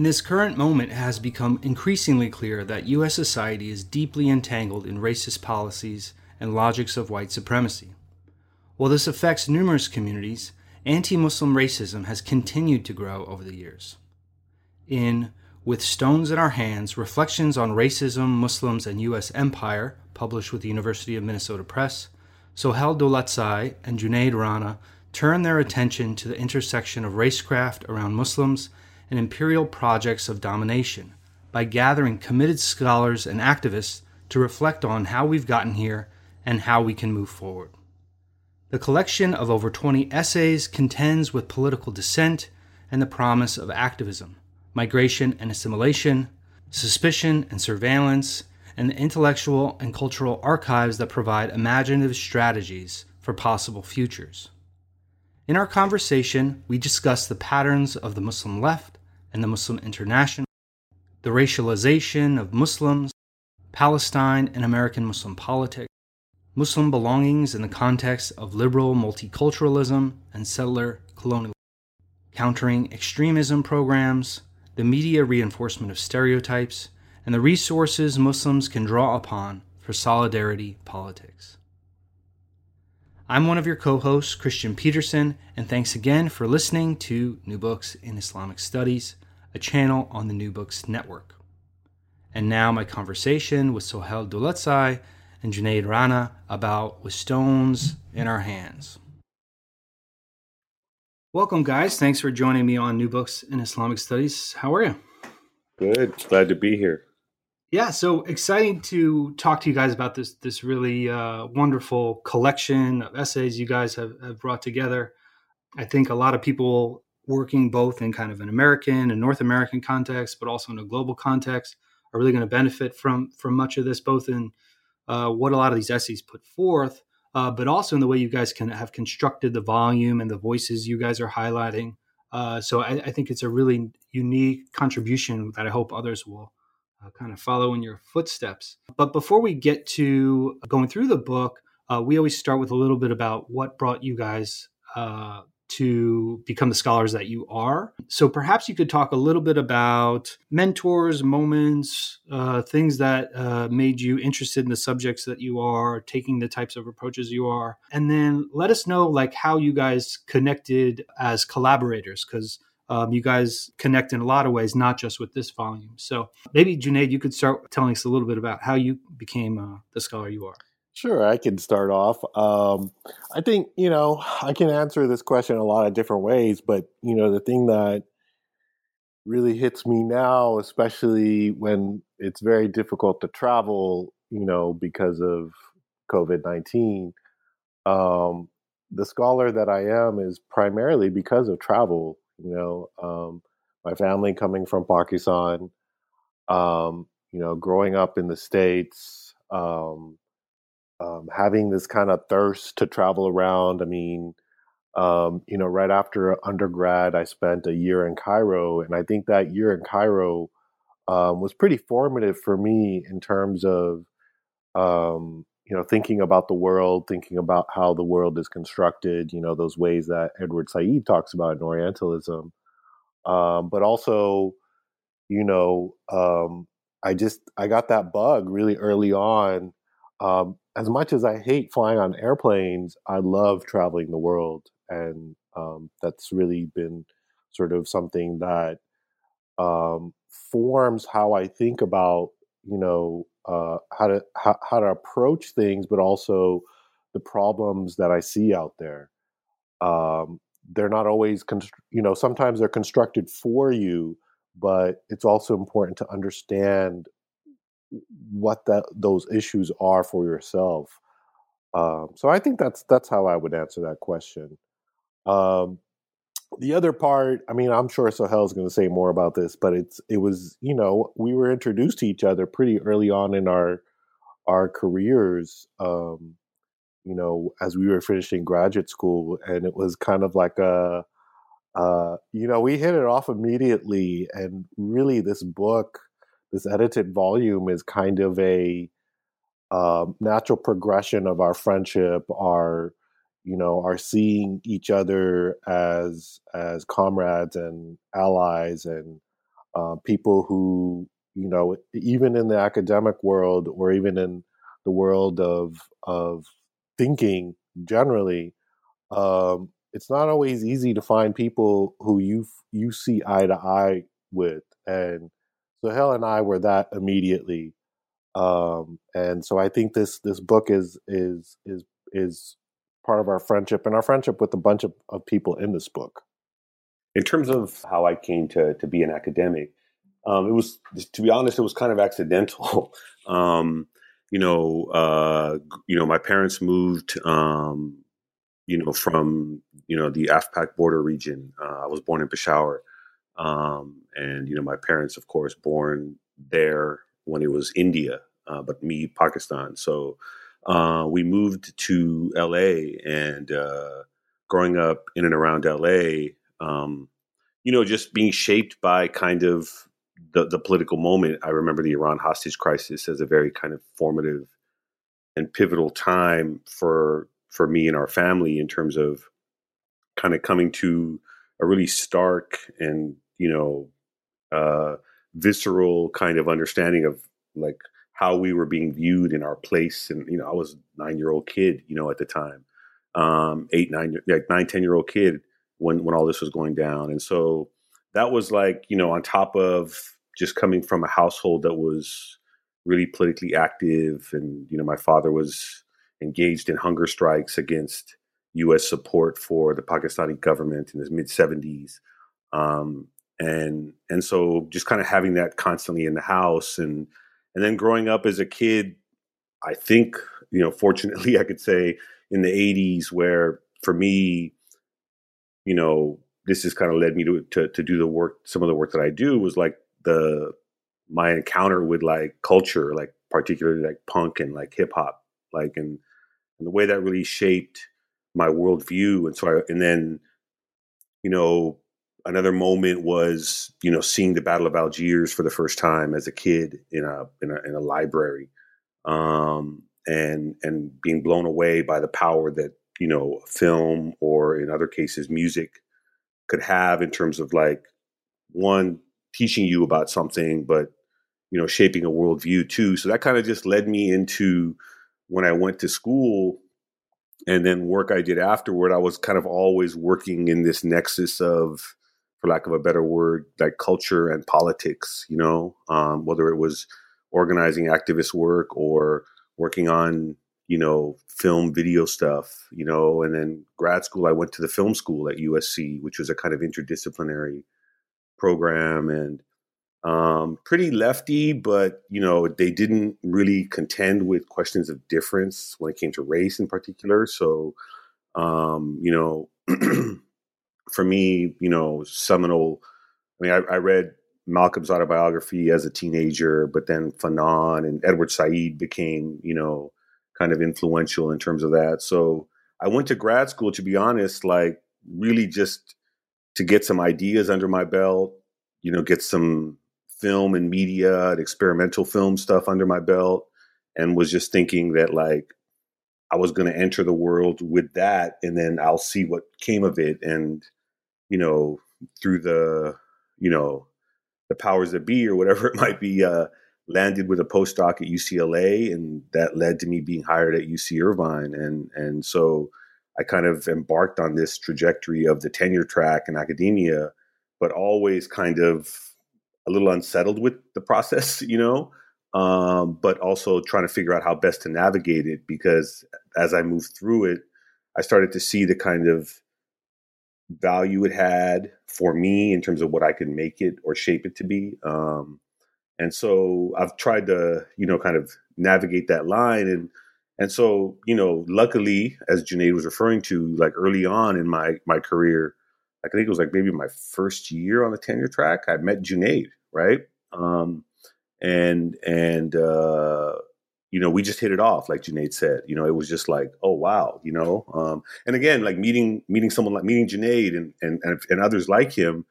In this current moment, it has become increasingly clear that U.S. society is deeply entangled in racist policies and logics of white supremacy. While this affects numerous communities, anti Muslim racism has continued to grow over the years. In With Stones in Our Hands Reflections on Racism, Muslims, and U.S. Empire, published with the University of Minnesota Press, Sohail Daulatzai and Junaid Rana turn their attention to the intersection of racecraft around Muslims and imperial projects of domination by gathering committed scholars and activists to reflect on how we've gotten here and how we can move forward. The collection of over 20 essays contends with political dissent and the promise of activism, migration and assimilation, suspicion and surveillance, and the intellectual and cultural archives that provide imaginative strategies for possible futures. In our conversation, we discuss the patterns of the Muslim left and the Muslim International, the racialization of Muslims, Palestine and American Muslim politics, Muslim belongings in the context of liberal multiculturalism and settler colonialism, countering extremism programs, the media reinforcement of stereotypes, and the resources Muslims can draw upon for solidarity politics. I'm one of your co hosts, Kristian Petersen, and thanks again for listening to New Books in Islamic Studies, a channel on the New Books Network. And now, my conversation with Sohail Daulatzai and Junaid Rana about With Stones in Our Hands. Welcome, guys. Thanks for joining me on New Books in Islamic Studies. How are you? Good. Glad to be here. Yeah, so exciting to talk to you guys about this this really uh, wonderful collection of essays you guys have, have brought together. I think a lot of people working both in kind of an American and North American context, but also in a global context, are really going to benefit from from much of this, both in uh, what a lot of these essays put forth, uh, but also in the way you guys can have constructed the volume and the voices you guys are highlighting. Uh, so I, I, think it's a really unique contribution that I hope others will uh, kind of follow in your footsteps. But before we get to going through the book, uh, we always start with a little bit about what brought you guys uh, to become the scholars that you are. So perhaps you could talk a little bit about mentors, moments, uh, things that uh, made you interested in the subjects that you are, taking the types of approaches you are, and then let us know like how you guys connected as collaborators because. Um, you guys connect in a lot of ways, not just with this volume. So maybe Junaid, you could start telling us a little bit about how you became uh, the scholar you are. Sure, I can start off. Um, I think, you know, I can answer this question a lot of different ways, but, you know, the thing that really hits me now, especially when it's very difficult to travel, you know, because of COVID 19, um, the scholar that I am is primarily because of travel. You know, um, my family coming from Pakistan, um, you know, growing up in the States, um, having this kind of thirst to travel around. I mean, um, you know, right after undergrad, I spent a year in Cairo, and I think that year in Cairo um, was pretty formative for me in terms of, um, you know, thinking about the world, thinking about how the world is constructed. You know, those ways that Edward Said talks about in Orientalism, um, but also, you know, um, I just I got that bug really early on um, as much as I hate flying on airplanes, I love traveling the world, and um, that's really been sort of something that um, forms how I think about you know uh, how to how, how, to approach things, but also the problems that I see out there. Um, they're not always const- you know sometimes they're constructed for you, but it's also important to understand what that those issues are for yourself. Um, so I think that's that's how I would answer that question. Um, the other part, I mean, I'm sure Sohail is going to say more about this, but it's it was you know we were introduced to each other pretty early on in our our careers. Um, you know, as we were finishing graduate school, and it was kind of like a, uh, you know, we hit it off immediately, and really, this book, this edited volume, is kind of a um, natural progression of our friendship, our you know, our seeing each other as as comrades and allies and uh, people who you know, even in the academic world or even in the world of of thinking generally, um, it's not always easy to find people who you you see eye to eye with. And Sohail and I were that immediately. Um, and so I think this this book is is is is part of our friendship and our friendship with a bunch of, of people in this book. In terms of how I came to to be an academic, um, it was to be honest, it was kind of accidental. um, you know, uh, you know, my parents moved, um, you know, from you know the AfPak border region. Uh, I was born in Peshawar, um, and you know, my parents, of course, born there when it was India, uh, but me Pakistan. So uh, we moved to LA and uh, growing up in and around LA, um, you know, just being shaped by kind of the, the political moment. I remember the Iran hostage crisis as a very kind of formative and pivotal time for for me and our family in terms of kind of coming to a really stark and you know uh, visceral kind of understanding of like how we were being viewed in our place. And, you know, I was nine year old kid, you know, at the time, um, eight, nine, like nine, 10 year old kid when, when all this was going down. And so that was like, you know, on top of just coming from a household that was really politically active. And, you know, my father was engaged in hunger strikes against U.S. support for the Pakistani government in his mid 70s. Um, and and so just kind of having that constantly in the house and and then growing up as a kid, I think, you know, fortunately, I could say in the 80s, where for me, you know, this has kind of led me to, to, to do the work, some of the work that I do was like the, my encounter with like culture, like particularly like punk and like hip hop, like, and, and the way that really shaped my worldview. And so I, and then, you know, another moment was you know seeing the Battle of Algiers for the first time as a kid in a in a, in a library, um, and and being blown away by the power that you know film or in other cases music could have in terms of like one teaching you about something, but you know shaping a worldview too. So that kind of just led me into when I went to school and then work I did afterward, I was kind of always working in this nexus of for lack of a better word, like culture and politics, you know, um, whether it was organizing activist work or working on, you know, film video stuff, you know, and then grad school, I went to the film school at USC, which was a kind of interdisciplinary program and um, pretty lefty, but, you know, they didn't really contend with questions of difference when it came to race in particular. So, um, you know, for me, you know, seminal. I mean, I, I, read Malcolm's autobiography as a teenager, but then Fanon and Edward Said became, you know, kind of influential in terms of that. So I went to grad school, to be honest, like really just to get some ideas under my belt, you know, get some film and media and experimental film stuff under my belt, and was just thinking that like I was going to enter the world with that, and then I'll see what came of it. And you know, through the, you know, the powers that be or whatever it might be, uh, landed with a postdoc at UCLA, and that led to me being hired at UC Irvine, and and so I kind of embarked on this trajectory of the tenure track in academia, but always kind of a little unsettled with the process, you know, um, but also trying to figure out how best to navigate it because as I moved through it, I started to see the kind of value it had for me in terms of what I could make it or shape it to be. Um, and so I've tried to, you know, kind of navigate that line. And and so, you know, luckily, as Junaid was referring to, like early on in my my career, I think it was like maybe my first year on the tenure track, I met Junaid, right? Um, and and uh, you know, we just hit it off, like Junaid said. You know, it was just like, oh wow, you know. Um, and again, like meeting meeting someone like meeting Junaid and and and, and others like him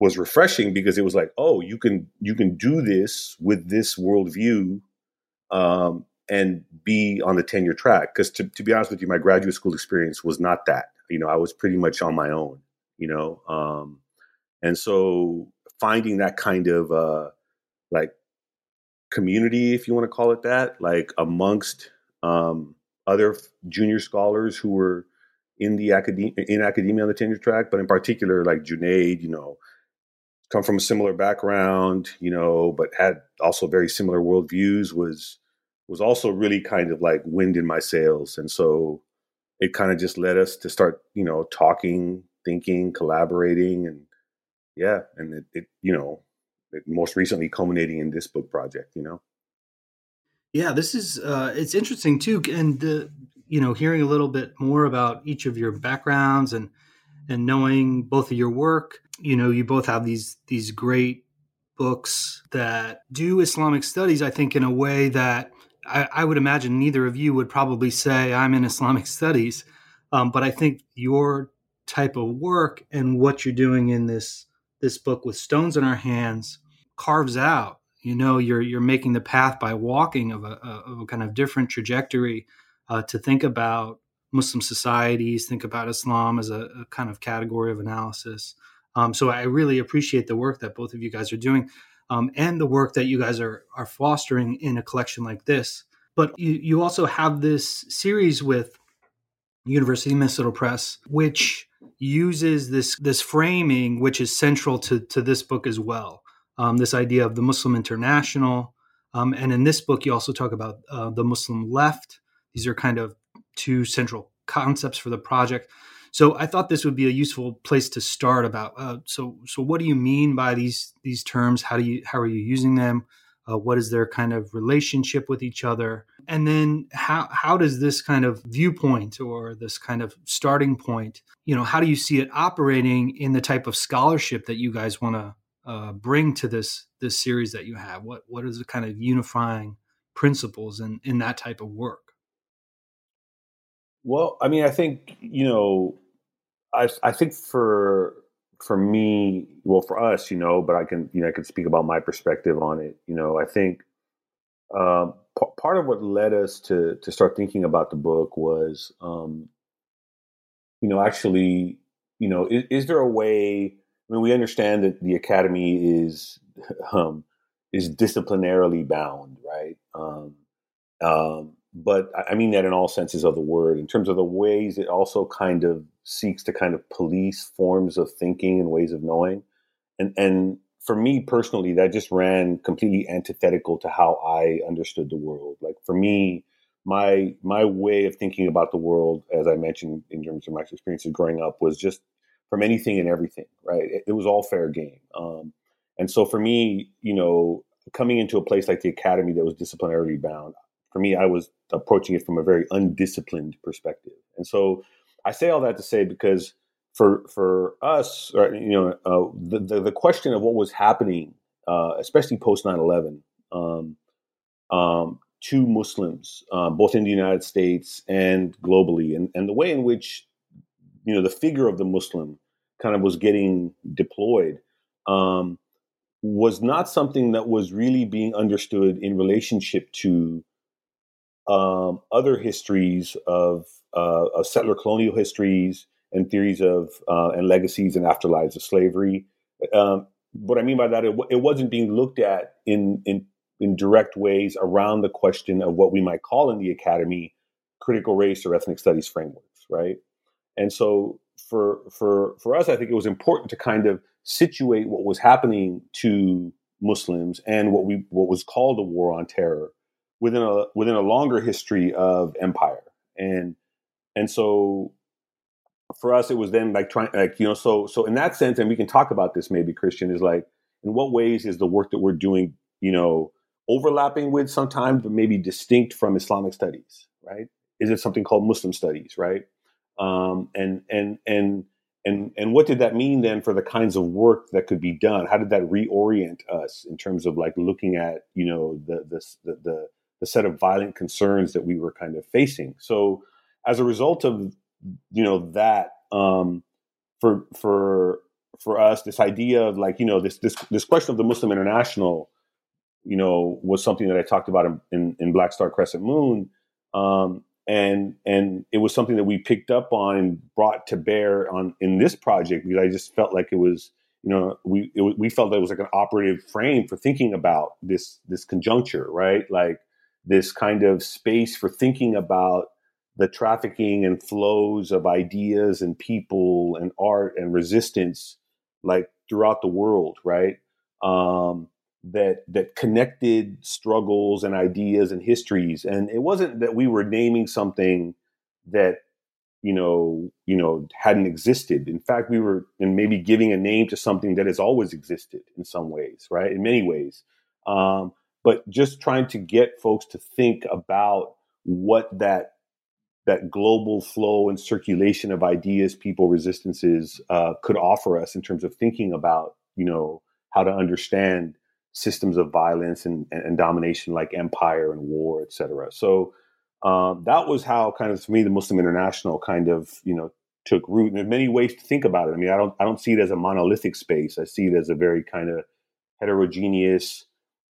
was refreshing because it was like, oh, you can you can do this with this worldview um, and be on the tenure track. Because to, to be honest with you, my graduate school experience was not that. You know, I was pretty much on my own. You know, um, and so finding that kind of uh, like community, if you want to call it that, like amongst um, other junior scholars who were in the academia in academia on the tenure track, but in particular like Junaid, you know, come from a similar background, you know, but had also very similar worldviews was was also really kind of like wind in my sails. And so it kind of just led us to start, you know, talking, thinking, collaborating and yeah, and it, it you know, most recently culminating in this book project, you know. Yeah, this is uh it's interesting too and the you know, hearing a little bit more about each of your backgrounds and and knowing both of your work you know you both have these these great books that do islamic studies i think in a way that i, I would imagine neither of you would probably say i'm in islamic studies um, but i think your type of work and what you're doing in this this book with stones in our hands carves out you know you're you're making the path by walking of a, of a kind of different trajectory uh, to think about muslim societies think about islam as a, a kind of category of analysis um, so I really appreciate the work that both of you guys are doing, um, and the work that you guys are are fostering in a collection like this. But you, you also have this series with University of Minnesota Press, which uses this this framing, which is central to to this book as well. Um, this idea of the Muslim International, um, and in this book, you also talk about uh, the Muslim left. These are kind of two central concepts for the project. So I thought this would be a useful place to start about. Uh, so so what do you mean by these these terms? How do you how are you using them? Uh, what is their kind of relationship with each other? And then how how does this kind of viewpoint or this kind of starting point, you know, how do you see it operating in the type of scholarship that you guys want to uh, bring to this this series that you have? What what is the kind of unifying principles in in that type of work? Well, I mean, I think you know I I think for for me, well, for us, you know, but I can you know I can speak about my perspective on it. You know, I think um, p- part of what led us to to start thinking about the book was, um, you know, actually, you know, is, is, there a way? I mean, we understand that the academy is um, is disciplinarily bound, right? Um, um, but I mean that in all senses of the word. In terms of the ways it also kind of seeks to kind of police forms of thinking and ways of knowing. And and for me personally, that just ran completely antithetical to how I understood the world. Like for me, my my way of thinking about the world, as I mentioned in terms of my experiences growing up, was just from anything and everything. Right? It, it was all fair game. Um, and so for me, you know, coming into a place like the academy that was disciplinarily bound, for me, I was approaching it from a very undisciplined perspective. And so I say all that to say because for for us, you know, uh, the, the, the question of what was happening, uh, especially post 9-11, um, um, to Muslims, uh, both in the United States and globally, and, and the way in which you know the figure of the Muslim kind of was getting deployed um, was not something that was really being understood in relationship to um, other histories of, uh, of, settler colonial histories and theories of uh, and legacies and afterlives of slavery. Um, what I mean by that, it, it, wasn't being looked at in, in in direct ways around the question of what we might call in the academy critical race or ethnic studies frameworks, right? And so for for for us, I think it was important to kind of situate what was happening to Muslims and what we what was called a war on terror within a within a longer history of empire and and so for us, it was then like trying, like you know, so so in that sense, and we can talk about this maybe Kristian is like, in what ways is the work that we're doing, you know, overlapping with sometimes, but maybe distinct from Islamic studies, right? Is it something called Muslim studies, right? Um, and and and and and what did that mean then for the kinds of work that could be done? How did that reorient us in terms of like looking at you know the the the, the, set of violent concerns that we were kind of facing? So as a result of you know that um, for for for us this idea of like you know this this this question of the Muslim International you know was something that I talked about in, in, in Black Star Crescent Moon. Um, and and it was something that we picked up on and brought to bear on in this project because I just felt like it was you know we it, we felt that it was like an operative frame for thinking about this this conjuncture right? Like this kind of space for thinking about the trafficking and flows of ideas and people and art and resistance like throughout the world right? Um, that that connected struggles and ideas and histories. And it wasn't that we were naming something that you know you know hadn't existed. In fact we were and maybe giving a name to something that has always existed in some ways right? In many ways. Um, but just trying to get folks to think about what that that global flow and circulation of ideas people resistances uh, could offer us in terms of thinking about you know how to understand systems of violence and, and, domination like empire and war, etc. So um, that was how kind of for me the Muslim International kind of you know took root. And there's many ways to think about it. I mean, I don't I don't see it as a monolithic space. I see it as a very kind of heterogeneous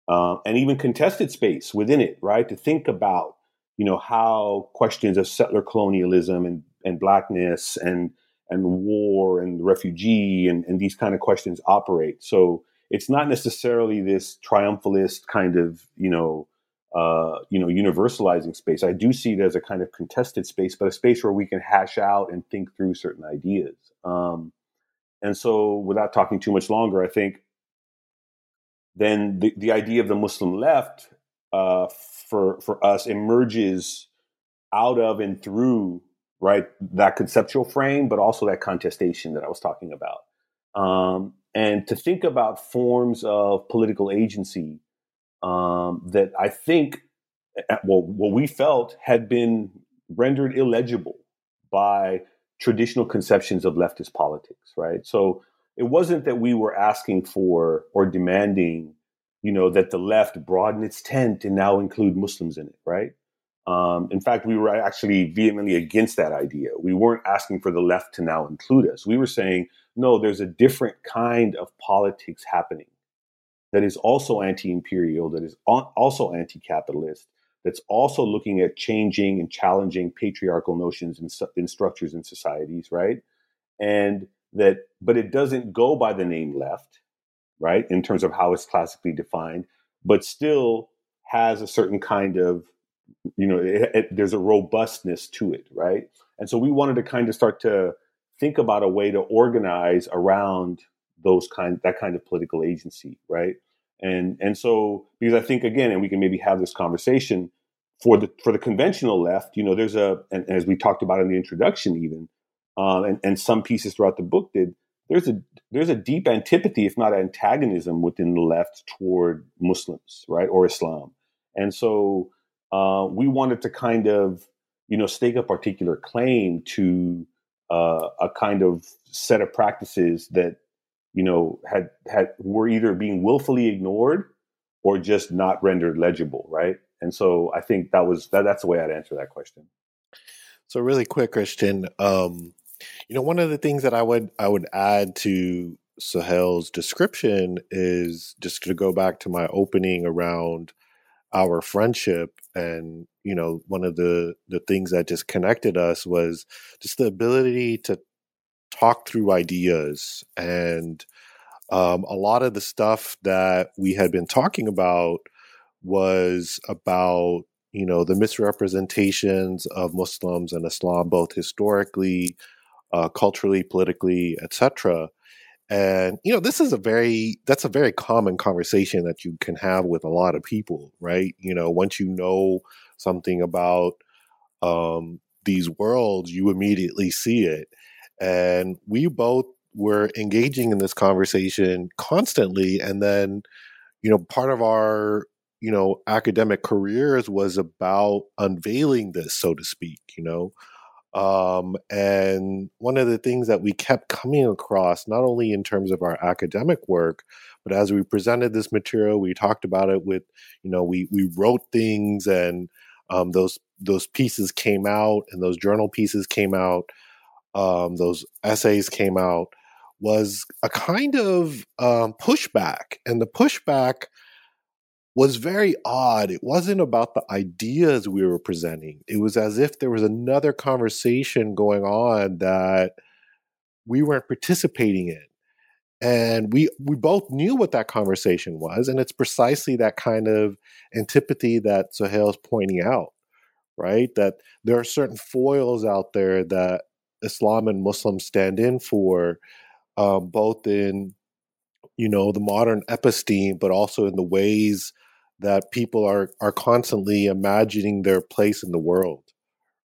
uh, and even contested space within it, right? To think about you know how questions of settler colonialism and and blackness and and war and refugee and, and these kind of questions operate. So it's not necessarily this triumphalist kind of you know uh, you know universalizing space. I do see it as a kind of contested space, but a space where we can hash out and think through certain ideas. Um, and so, without talking too much longer, I think then the, the idea of the Muslim left uh, for for us emerges out of and through right that conceptual frame, but also that contestation that I was talking about. Um, and to think about forms of political agency um, that I think, well, what we felt had been rendered illegible by traditional conceptions of leftist politics, right? So it wasn't that we were asking for or demanding, you know, that the left broaden its tent and now include Muslims in it, right? Um, in fact, we were actually vehemently against that idea. We weren't asking for the left to now include us. We were saying, no, there's a different kind of politics happening that is also anti imperial, that is also anti capitalist, that's also looking at changing and challenging patriarchal notions and, in structures in societies, right? And that, but it doesn't go by the name left, right, in terms of how it's classically defined, but still has a certain kind of, you know, it, it, there's a robustness to it, right? And so we wanted to kind of start to think about a way to organize around those kind that kind of political agency, right? And and so because I think again, and we can maybe have this conversation for the for the conventional left, you know, there's a and, and as we talked about in the introduction, even um, and and some pieces throughout the book did. There's a there's a deep antipathy, if not antagonism, within the left toward Muslims, right, or Islam, and so uh, we wanted to kind of you know stake a particular claim to uh, a kind of set of practices that you know had had were either being willfully ignored or just not rendered legible right? And so i think that was that, that's the way i'd answer that question. So really quick kristian um you know one of the things that i would i would add to Sohail's description is just to go back to my opening around our friendship and you know one of the the things that just connected us was just the ability to talk through ideas and um, a lot of the stuff that we had been talking about was about you know the misrepresentations of muslims and islam both historically uh, culturally politically etc and you know, this is a very that's a very common conversation that you can have with a lot of people, right? You know, once you know something about um, these worlds, you immediately see it. And we both were engaging in this conversation constantly. And then, you know, part of our, you know, academic careers was about unveiling this, so to speak, you know. Um, and one of the things that we kept coming across, not only in terms of our academic work, but as we presented this material, we talked about it with, you know, we we wrote things and um, those those pieces came out and those journal pieces came out, um, those essays came out, was a kind of um, pushback, and the pushback was very odd. It wasn't about the ideas we were presenting. It was as if there was another conversation going on that we weren't participating in. And we we both knew what that conversation was, and it's precisely that kind of antipathy that Sohail's pointing out, right? That there are certain foils out there that Islam and Muslims stand in for, um, both in you know the modern episteme, but also in the ways that people are are constantly imagining their place in the world,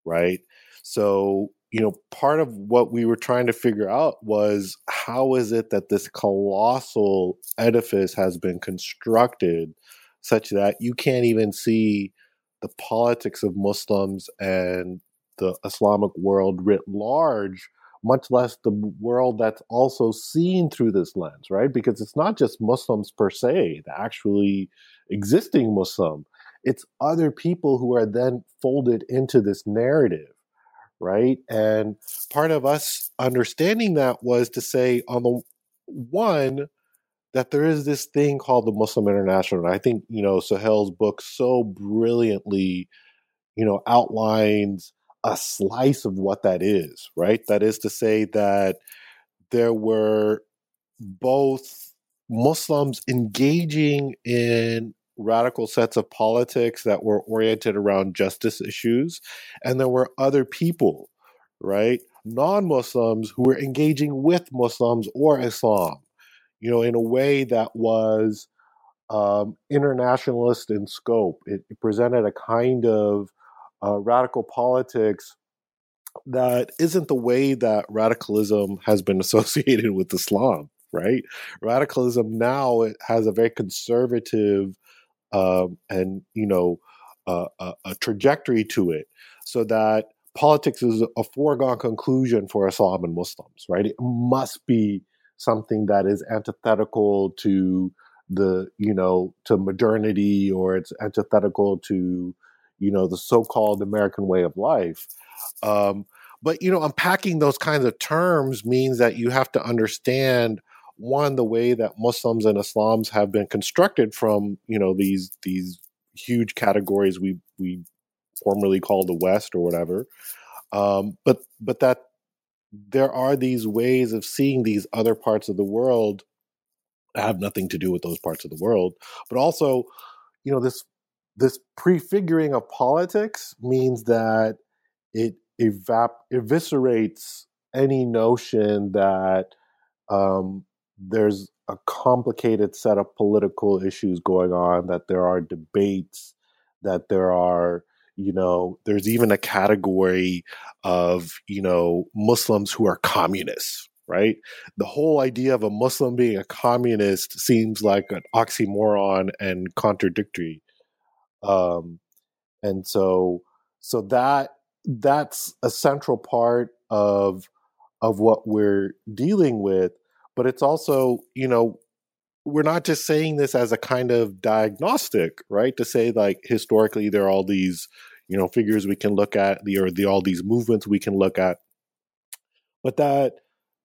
right? So, you know, part of what we were trying to figure out was how is it that this colossal edifice has been constructed such that you can't even see the politics of Muslims and the Islamic world writ large, much less the world that's also seen through this lens, right? Because it's not just Muslims per se, the actually existing Muslim. It's other people who are then folded into this narrative, right? And part of us understanding that was to say, on the one, that there is this thing called the Muslim International. And I think, you know, Sohail's book so brilliantly, you know, outlines a slice of what that is, right? That is to say that there were both Muslims engaging in radical sets of politics that were oriented around justice issues. And there were other people, right? Non Muslims who were engaging with Muslims or Islam, you know, in a way that was um, internationalist in scope. It, it, presented a kind of uh, radical politics that isn't the way that radicalism has been associated with Islam, right? Radicalism now it has a very conservative um, and you know uh, a, a, trajectory to it, so that politics is a foregone conclusion for Islam and Muslims, right? It must be something that is antithetical to the you know to modernity or it's antithetical to you know the so-called American way of life. Um, but you know, unpacking those kinds of terms means that you have to understand one the way that Muslims and Islams have been constructed from you know these these huge categories we we formerly called the West or whatever, um, but but that there are these ways of seeing these other parts of the world have nothing to do with those parts of the world, but also you know this this prefiguring of politics means that it evap- eviscerates any notion that um, there's a complicated set of political issues going on, that there are debates, that there are, you know, there's even a category of, you know, Muslims who are communists, right? The whole idea of a Muslim being a communist seems like an oxymoron and contradictory. Um, and so, so that that's a central part of of what we're dealing with but it's also you know we're not just saying this as a kind of diagnostic right to say like historically there are all these you know figures we can look at the or the all these movements we can look at. But that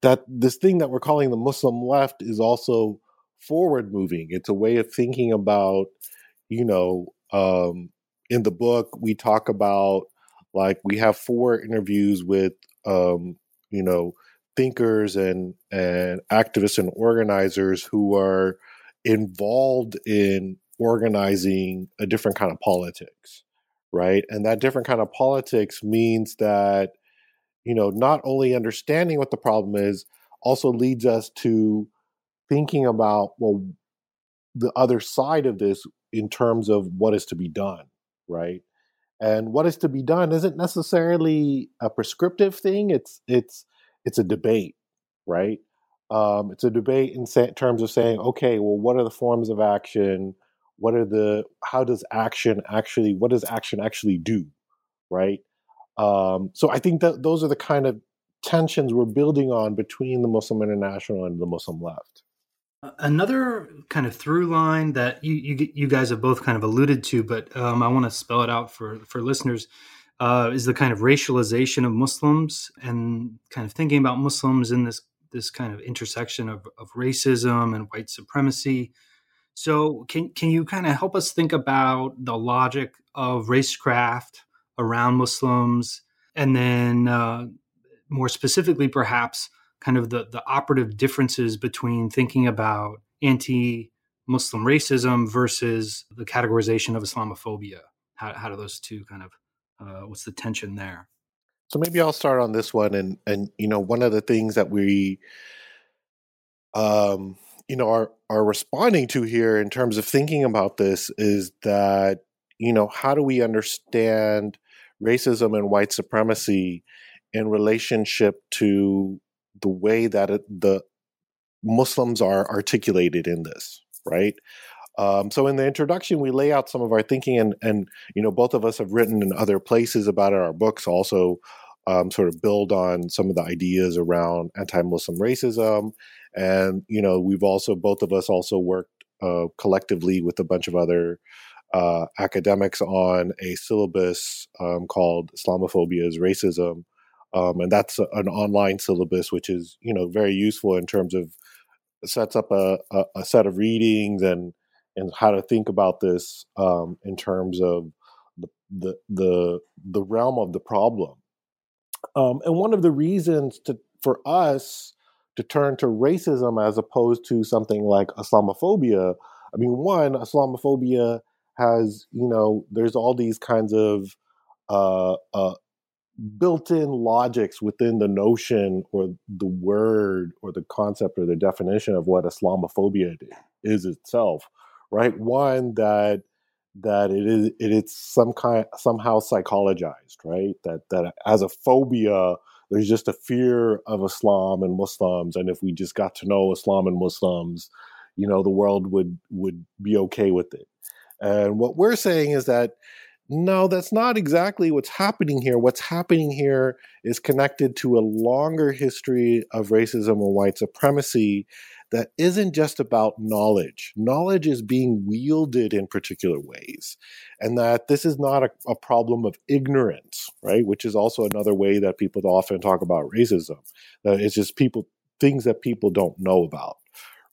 that this thing that we're calling the muslim left is also forward moving it's a way of thinking about you know um in the book we talk about like we have four interviews with um you know thinkers and and activists and organizers who are involved in organizing a different kind of politics right? And that different kind of politics means that you know not only understanding what the problem is also leads us to thinking about well the other side of this in terms of what is to be done right and what is to be done isn't necessarily a prescriptive thing it's it's it's a debate, right? Um, it's a debate in sa- terms of saying, okay, well, what are the forms of action? What are the how does action actually what does action actually do, right? Um, so I think that those are the kind of tensions we're building on between the Muslim International and the Muslim left. Another kind of through line that you you, you guys have both kind of alluded to, but um, I want to spell it out for for listeners, uh, is the kind of racialization of Muslims and kind of thinking about Muslims in this this kind of intersection of, of racism and white supremacy. So, can can you kind of help us think about the logic of racecraft around Muslims, and then uh, more specifically, perhaps, kind of the the operative differences between thinking about anti-Muslim racism versus the categorization of Islamophobia? How how do those two kind of uh, what's the tension there? So maybe I'll start on this one, and and you know one of the things that we, um, you know, are are responding to here in terms of thinking about this is that you know how do we understand racism and white supremacy in relationship to the way that it, the Muslims are articulated in this, right? Um, so in the introduction, we lay out some of our thinking, and and you know both of us have written in other places about it. Our books also um, sort of build on some of the ideas around anti-Muslim racism, and you know we've also both of us also worked uh, collectively with a bunch of other uh, academics on a syllabus um, called Islamophobia is Racism, um, and that's an online syllabus which is you know very useful in terms of sets up a, a, a set of readings and and how to think about this um, in terms of the, the the the realm of the problem. Um, and one of the reasons to for us to turn to racism as opposed to something like Islamophobia, I mean, one, Islamophobia has you know there's all these kinds of uh, uh, built-in logics within the notion or the word or the concept or the definition of what Islamophobia is itself right? One that that it is it is some kind somehow psychologized, right? That that as a phobia, there's just a fear of Islam and Muslims, and if we just got to know Islam and Muslims, you know, the world would would be okay with it. And what we're saying is that no, that's not exactly what's happening here. What's happening here is connected to a longer history of racism and white supremacy that isn't just about knowledge. Knowledge is being wielded in particular ways, and that this is not a, a problem of ignorance, right? Which is also another way that people often talk about racism. That it's just people things that people don't know about,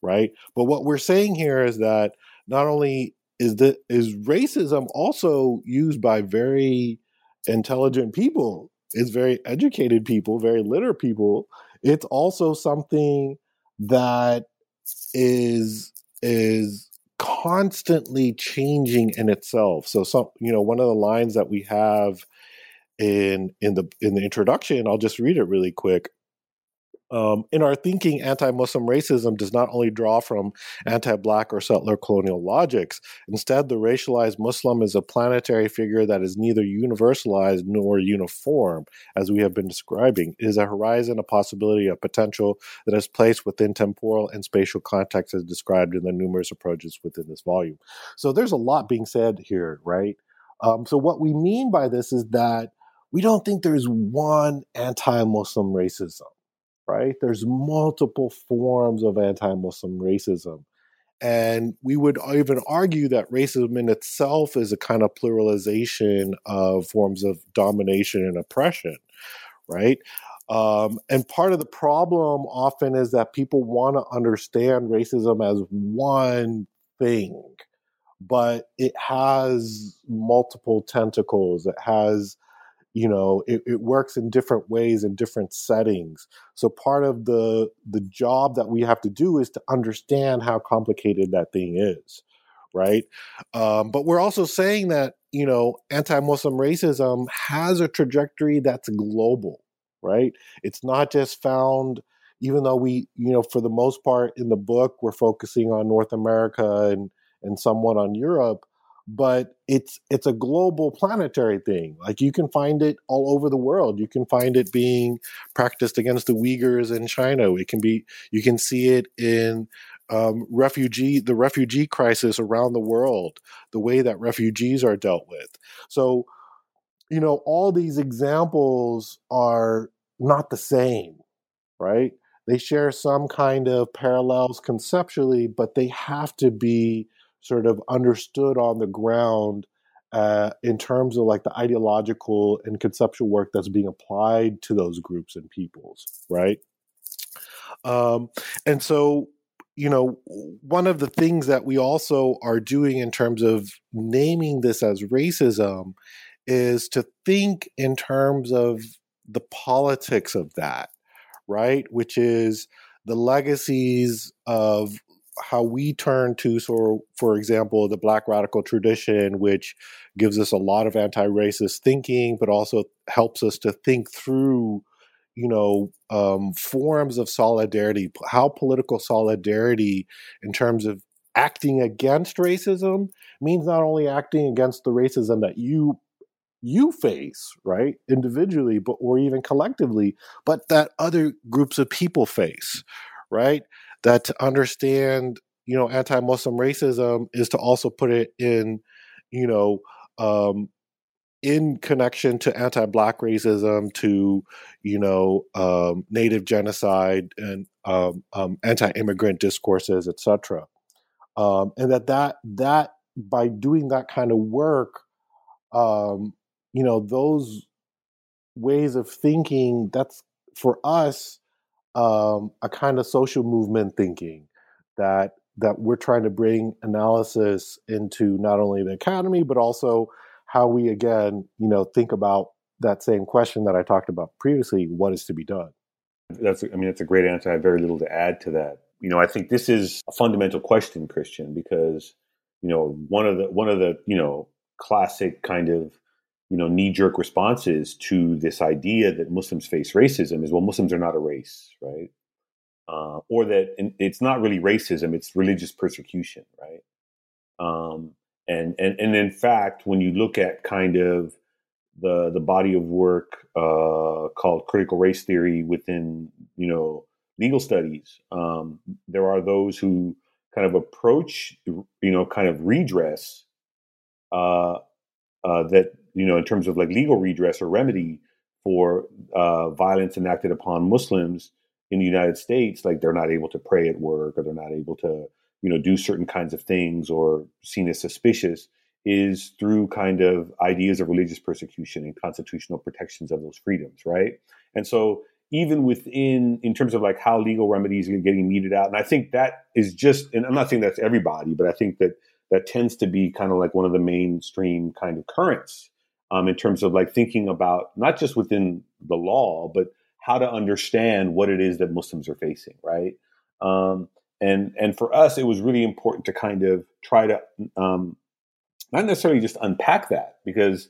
right? But what we're saying here is that not only is that is racism also used by very intelligent people, it's very educated people, very literate people. It's also something that is is constantly changing in itself. So some you know one of the lines that we have in in the in the introduction, I'll just read it really quick. Um, in our thinking, anti Muslim racism does not only draw from anti Black or settler colonial logics. Instead, the racialized Muslim is a planetary figure that is neither universalized nor uniform, as we have been describing. It is a horizon, a possibility, a potential that is placed within temporal and spatial context, as described in the numerous approaches within this volume. So there's a lot being said here, right? Um, so, what we mean by this is that we don't think there's one anti Muslim racism right? There's multiple forms of anti Muslim racism. And we would even argue that racism in itself is a kind of pluralization of forms of domination and oppression, right? Um, and part of the problem often is that people want to understand racism as one thing, but it has multiple tentacles. It has you know it, it, works in different ways in different settings. So part of the the job that we have to do is to understand how complicated that thing is right? Um, but we're also saying that you know anti-muslim racism has a trajectory that's global right? It's not just found even though we you know for the most part in the book we're focusing on north america and and somewhat on europe but it's it's a global planetary thing like you can find it all over the world. You can find it being practiced against the uyghurs in china. It can be you can see it in um, refugee the refugee crisis around the world the way that refugees are dealt with. So you know all these examples are not the same right? They share some kind of parallels conceptually but they have to be sort of understood on the ground uh, in terms of like the ideological and conceptual work that's being applied to those groups and peoples, right? Um, and so, you know, one of the things that we also are doing in terms of naming this as racism is to think in terms of the politics of that, right? Which is the legacies of how we turn to, so for example, the Black radical tradition, which gives us a lot of anti-racist thinking, but also helps us to think through, you know, um, forms of solidarity, how political solidarity, in terms of acting against racism, means not only acting against the racism that you you face, right, individually, but or even collectively, but that other groups of people face, right? That to understand you know anti-muslim racism is to also put it in you know um, in connection to anti-black racism to you know um, native genocide and um, um anti-immigrant discourses etc um, and that that that by doing that kind of work um, you know those ways of thinking that's for us um, a kind of social movement thinking that that we're trying to bring analysis into not only the academy but also how we again you know think about that same question that I talked about previously what is to be done? That's I mean that's a great answer. I have very little to add to that. You know I think this is a fundamental question Kristian because you know one of the one of the you know classic kind of you know knee jerk responses to this idea that Muslims face racism is well Muslims are not a race, right? Uh, or that it's not really racism; it's religious persecution, right? Um, and and and in fact, when you look at kind of the the body of work uh, called critical race theory within you know legal studies, um, there are those who kind of approach you know kind of redress uh, uh, that you know in terms of like legal redress or remedy for uh, violence enacted upon Muslims in the United States, like they're not able to pray at work or they're not able to you know do certain kinds of things or seen as suspicious is through kind of ideas of religious persecution and constitutional protections of those freedoms, right? And so even within in terms of like how legal remedies are getting meted out, and I think that is just, and I'm not saying that's everybody, but I think that that tends to be kind of like one of the mainstream kind of currents um, in terms of like thinking about not just within the law, but how to understand what it is that Muslims are facing, right? Um, and and for us, it was really important to kind of try to um, not necessarily just unpack that because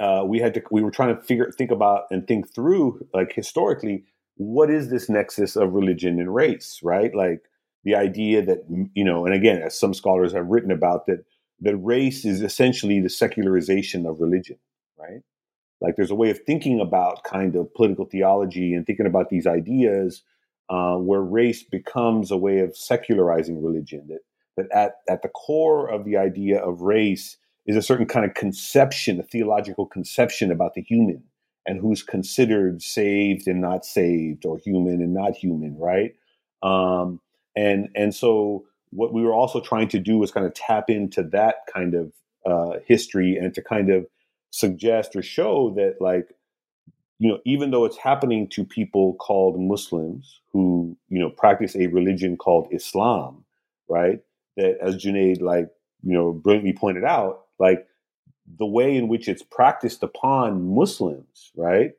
uh, we had to we were trying to figure think about and think through like historically what is this nexus of religion and race, right? Like the idea that you know, and again, as some scholars have written about that, that race is essentially the secularization of religion, right? Like there's a way of thinking about kind of political theology and thinking about these ideas uh, where race becomes a way of secularizing religion. That that at at the core of the idea of race is a certain kind of conception, a theological conception about the human and who's considered saved and not saved, or human and not human, right? Um, and and so what we were also trying to do was kind of tap into that kind of uh, history and to kind of suggest or show that like you know even though it's happening to people called muslims who you know practice a religion called islam right that as junaid like you know brilliantly pointed out like the way in which it's practiced upon muslims right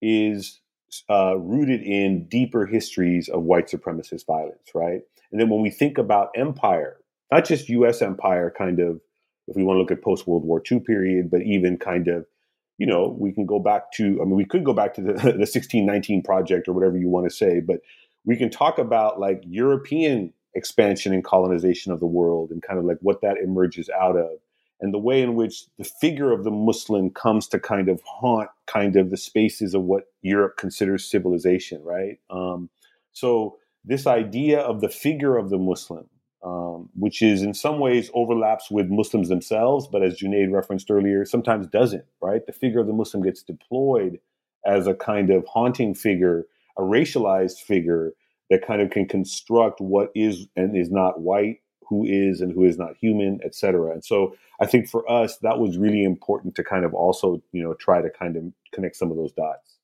is uh, rooted in deeper histories of white supremacist violence, right? And then when we think about empire, not just U.S. empire, kind of, if we want to look at post World War II period, but even kind of, you know, we can go back to, I mean, we could go back to the, the 1619 project or whatever you want to say, but we can talk about like European expansion and colonization of the world and kind of like what that emerges out of. and the way in which the figure of the Muslim comes to kind of haunt kind of the spaces of what Europe considers civilization, right? Um, so this idea of the figure of the Muslim, um, which is in some ways overlaps with Muslims themselves, but as Junaid referenced earlier, sometimes doesn't, right? The figure of the Muslim gets deployed as a kind of haunting figure, a racialized figure that kind of can construct what is and is not white, who is and who is not human, et cetera. And so I think for us, that was really important to kind of also, you know, try to kind of connect some of those dots.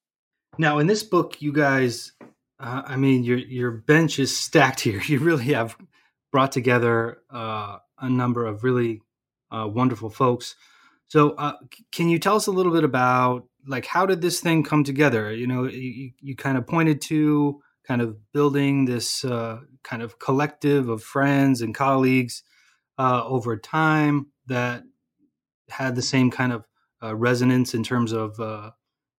Now, in this book, you guys, uh, I mean, your your bench is stacked here. You really have brought together uh, a number of really uh, wonderful folks. So, uh, can you tell us a little bit about like how did this thing come together? You know, you, you kind of pointed to kind of building this uh, kind of collective of friends and colleagues uh, over time that had the same kind of resonance in terms of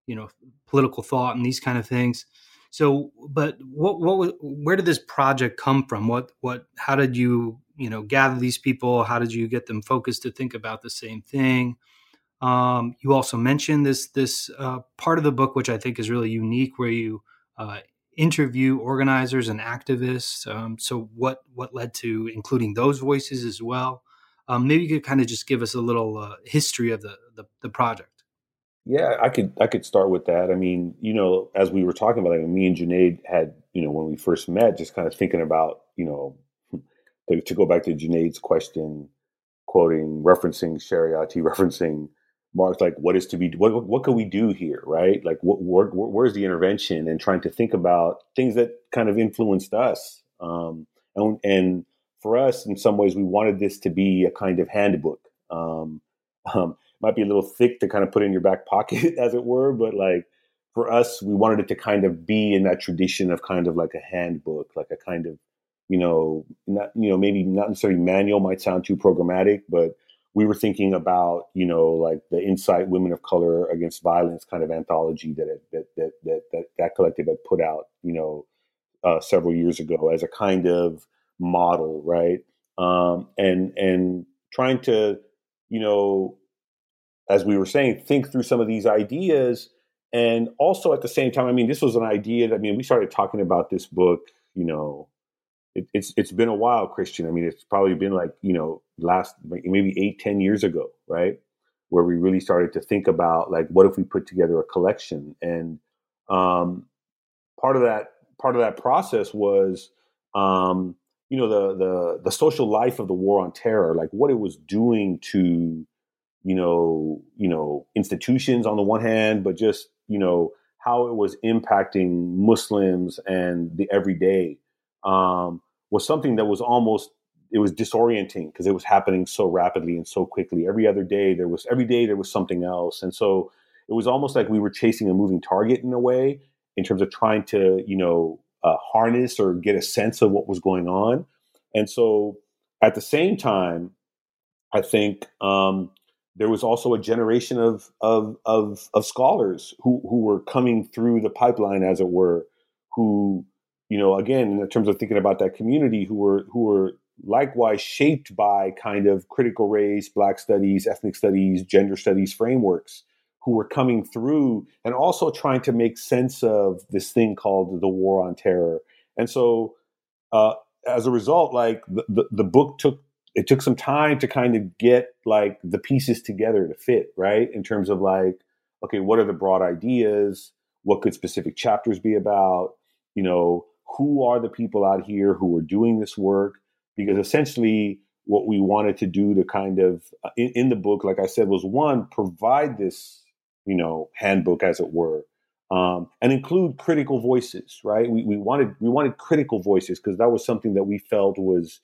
you know political thought and these kind of things. So, but what what was, where did this project come from? What what how did you you know gather these people? How did you get them focused to think about the same thing? Um, you also mentioned this this uh, part of the book, which I think is really unique, where you uh, interview organizers and activists. Um, so, what what led to including those voices as well? Um, maybe you could kind of just give us a little uh, history of the, the, the project. Yeah, I could I could start with that. I mean, you know, as we were talking about, like, me and Junaid had, you know, when we first met, just kind of thinking about, you know, to, to go back to Junaid's question, quoting, referencing Shariati, referencing Mark, like what is to be, what what can we do here, right? Like, what where, where's the intervention, and trying to think about things that kind of influenced us, um, and, and for us, in some ways, we wanted this to be a kind of handbook. Um, um, might be a little thick to kind of put in your back pocket, as it were, but like for us, we wanted it to kind of be in that tradition of kind of like a handbook, like a kind of, you know, not you know maybe not necessarily manual might sound too programmatic, but we were thinking about you know like the INCITE Women of Color Against Violence kind of anthology that it, that, that that that that collective had put out, you know, uh, several years ago as a kind of model, right? Um, and and trying to, you know, as we were saying, think through some of these ideas, and also at the same time, I mean, this was an idea. That, I mean, we started talking about this book, you know, it, it's it's been a while, Kristian. I mean, it's probably been like you know, last maybe eight, ten years ago, right? Where we really started to think about like, what if we put together a collection? And um, part of that part of that process was um, you know the the the social life of the war on terror, like what it was doing to you know you know institutions on the one hand, but just you know how it was impacting Muslims and the everyday um, was something that was almost it was disorienting because it was happening so rapidly and so quickly. Every other day there was every day there was something else, and so it was almost like we were chasing a moving target in a way in terms of trying to you know uh, harness or get a sense of what was going on. And so at the same time, I think um, there was also a generation of, of, of, of, scholars who, who were coming through the pipeline, as it were, who, you know, again, in terms of thinking about that community, who were, who were likewise shaped by kind of critical race, black studies, ethnic studies, gender studies frameworks who were coming through and also trying to make sense of this thing called the war on terror. And so, uh, as a result, like the, the, the, book took it took some time to kind of get like the pieces together to fit, right? In terms of like, okay, what are the broad ideas? What could specific chapters be about? You know, who are the people out here who are doing this work? Because essentially, what we wanted to do to kind of uh, in, in, the book, like I said, was one provide this you know handbook as it were um, and include critical voices right we, we wanted we wanted critical voices because that was something that we felt was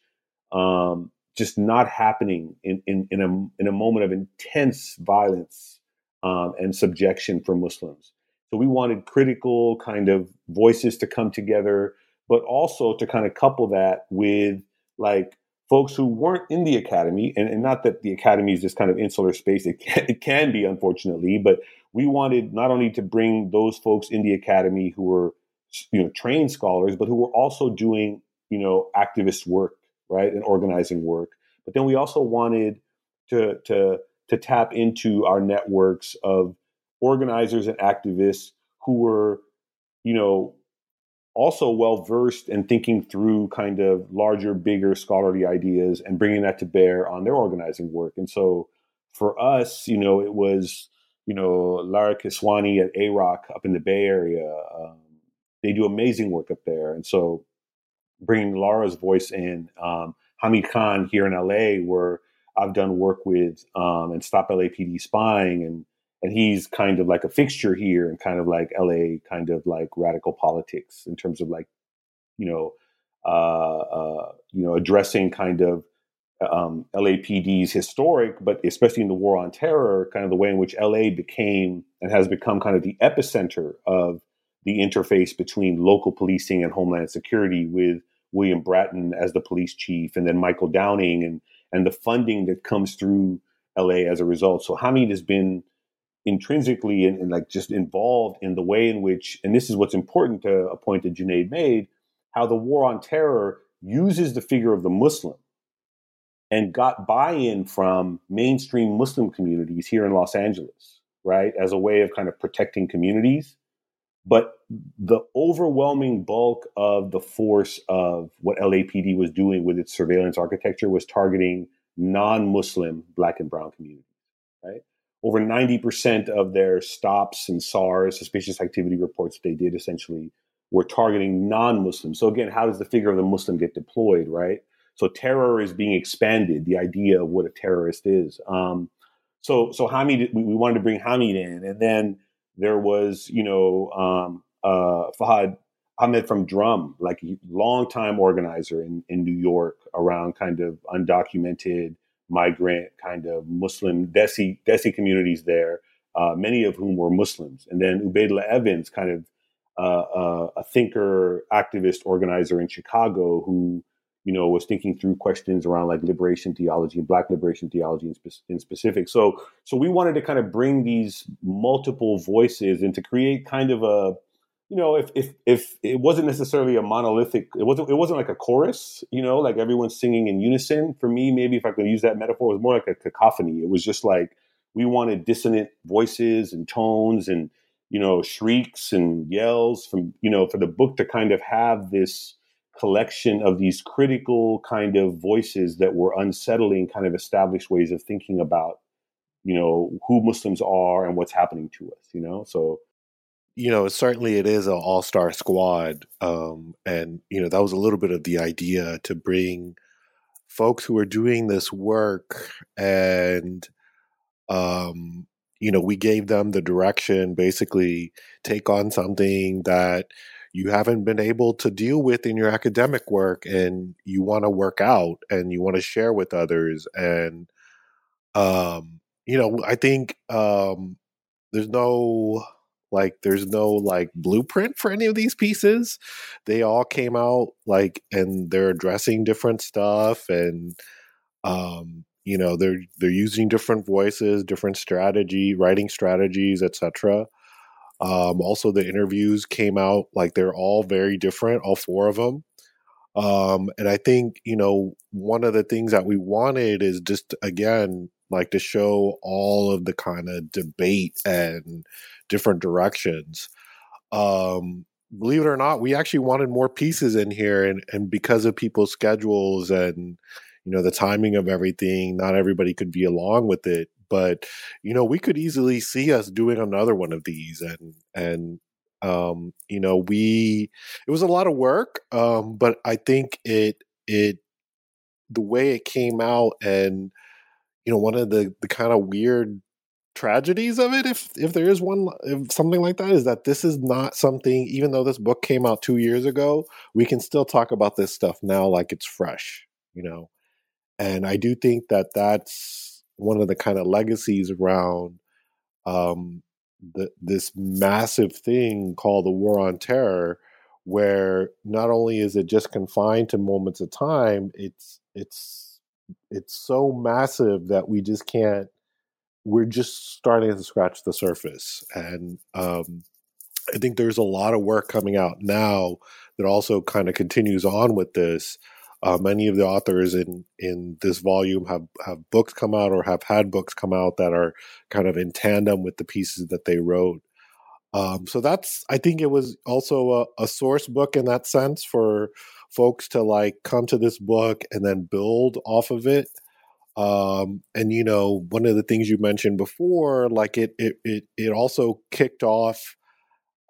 um, just not happening in, in, in, a, in a moment of intense violence um, and subjection for muslims. So we wanted critical kind of voices to come together but also to kind of couple that with like folks who weren't in the academy, and, and, not that the academy is this kind of insular space, it can, it can be, unfortunately, but we wanted not only to bring those folks in the academy who were, you know, trained scholars, but who were also doing, you know, activist work, right, and organizing work. But then we also wanted to to to tap into our networks of organizers and activists who were, you know, also well versed in thinking through kind of larger, bigger scholarly ideas and bringing that to bear on their organizing work. And so for us, you know, it was, you know, Lara Kiswani at AROC up in the Bay Area. Um, they do amazing work up there. And so bringing Laura's voice in, um, Hamid Khan here in LA, where I've done work with um, and Stop LAPD Spying and and he's kind of like a fixture here and kind of like LA kind of like radical politics in terms of like you know uh, uh, you know addressing kind of um, LAPD's historic, but especially in the war on terror, kind of the way in which LA became and has become kind of the epicenter of the interface between local policing and homeland security with William Bratton as the police chief and then Michael Downing and and the funding that comes through LA as a result. So Hamid has been intrinsically and, and, like just involved in the way in which, and this is what's important to a point that Junaid made, how the war on terror uses the figure of the Muslim and got buy-in from mainstream Muslim communities here in Los Angeles, right, as a way of kind of protecting communities. But the overwhelming bulk of the force of what LAPD was doing with its surveillance architecture was targeting non-Muslim Black and Brown communities, right? over 90% of their stops and SARS, suspicious activity reports they did essentially, were targeting non Muslims. So, again, how does the figure of the Muslim get deployed, right? So, terror is being expanded, the idea of what a terrorist is. Um, so, so Hamid, we, we, wanted to bring Hamid in. And then there was, you know, um, uh, Fahad Ahmed from Drum, like a longtime organizer in, in New York around kind of undocumented migrant kind of Muslim Desi Desi communities there, uh, many of whom were Muslims. And then Ubaidullah Evans, kind of uh, uh, a thinker, activist, organizer in Chicago, who you know was thinking through questions around like liberation theology and Black liberation theology in, spe- in specific. So so we wanted to kind of bring these multiple voices and to create kind of a you know, if if if it wasn't necessarily a monolithic, it wasn't it wasn't like a chorus, you know, like everyone's singing in unison. For me, maybe if I could use that metaphor, it was more like a cacophony. It was just like we wanted dissonant voices and tones and you know shrieks and yells from you know for the book to kind of have this collection of these critical kind of voices that were unsettling kind of established ways of thinking about you know who muslims are and what's happening to us you know so you know, certainly it is an all star squad. Um, and, you know, that was a little bit of the idea to bring folks who are doing this work and, um, you know, we gave them the direction basically take on something that you haven't been able to deal with in your academic work and you want to work out and you want to share with others. And, um, you know, I think um, there's no like there's no like blueprint for any of these pieces. They all came out like and they're addressing different stuff and um you know they're they're using different voices, different strategy, writing strategies, etc. Um also the interviews came out like they're all very different, all four of them. Um, and I think, you know, one of the things that we wanted is just again, like to show all of the kind of debate and different directions. Um, believe it or not, we actually wanted more pieces in here, and and because of people's schedules and you know the timing of everything, not everybody could be along with it. But you know, we could easily see us doing another one of these, and and um, you know, we it was a lot of work, um, but I think it it the way it came out and you know one of the the kind of weird tragedies of it if if there is one if something like that is that this is not something even though this book came out 2 years ago we can still talk about this stuff now like it's fresh you know? And i do think that that's one of the kind of legacies around um the, this massive thing called the war on terror where not only is it just confined to moments of time it's it's it's so massive that we just can't we're just starting to scratch the surface. And um, I think there's a lot of work coming out now that also kind of continues on with this Uh, many of the authors in in this volume have have books come out or have had books come out that are kind of in tandem with the pieces that they wrote. Um, so that's I think it was also a, a source book in that sense for folks to like come to this book and then build off of it. Um, and you know, one of the things you mentioned before, like it it it, it also kicked off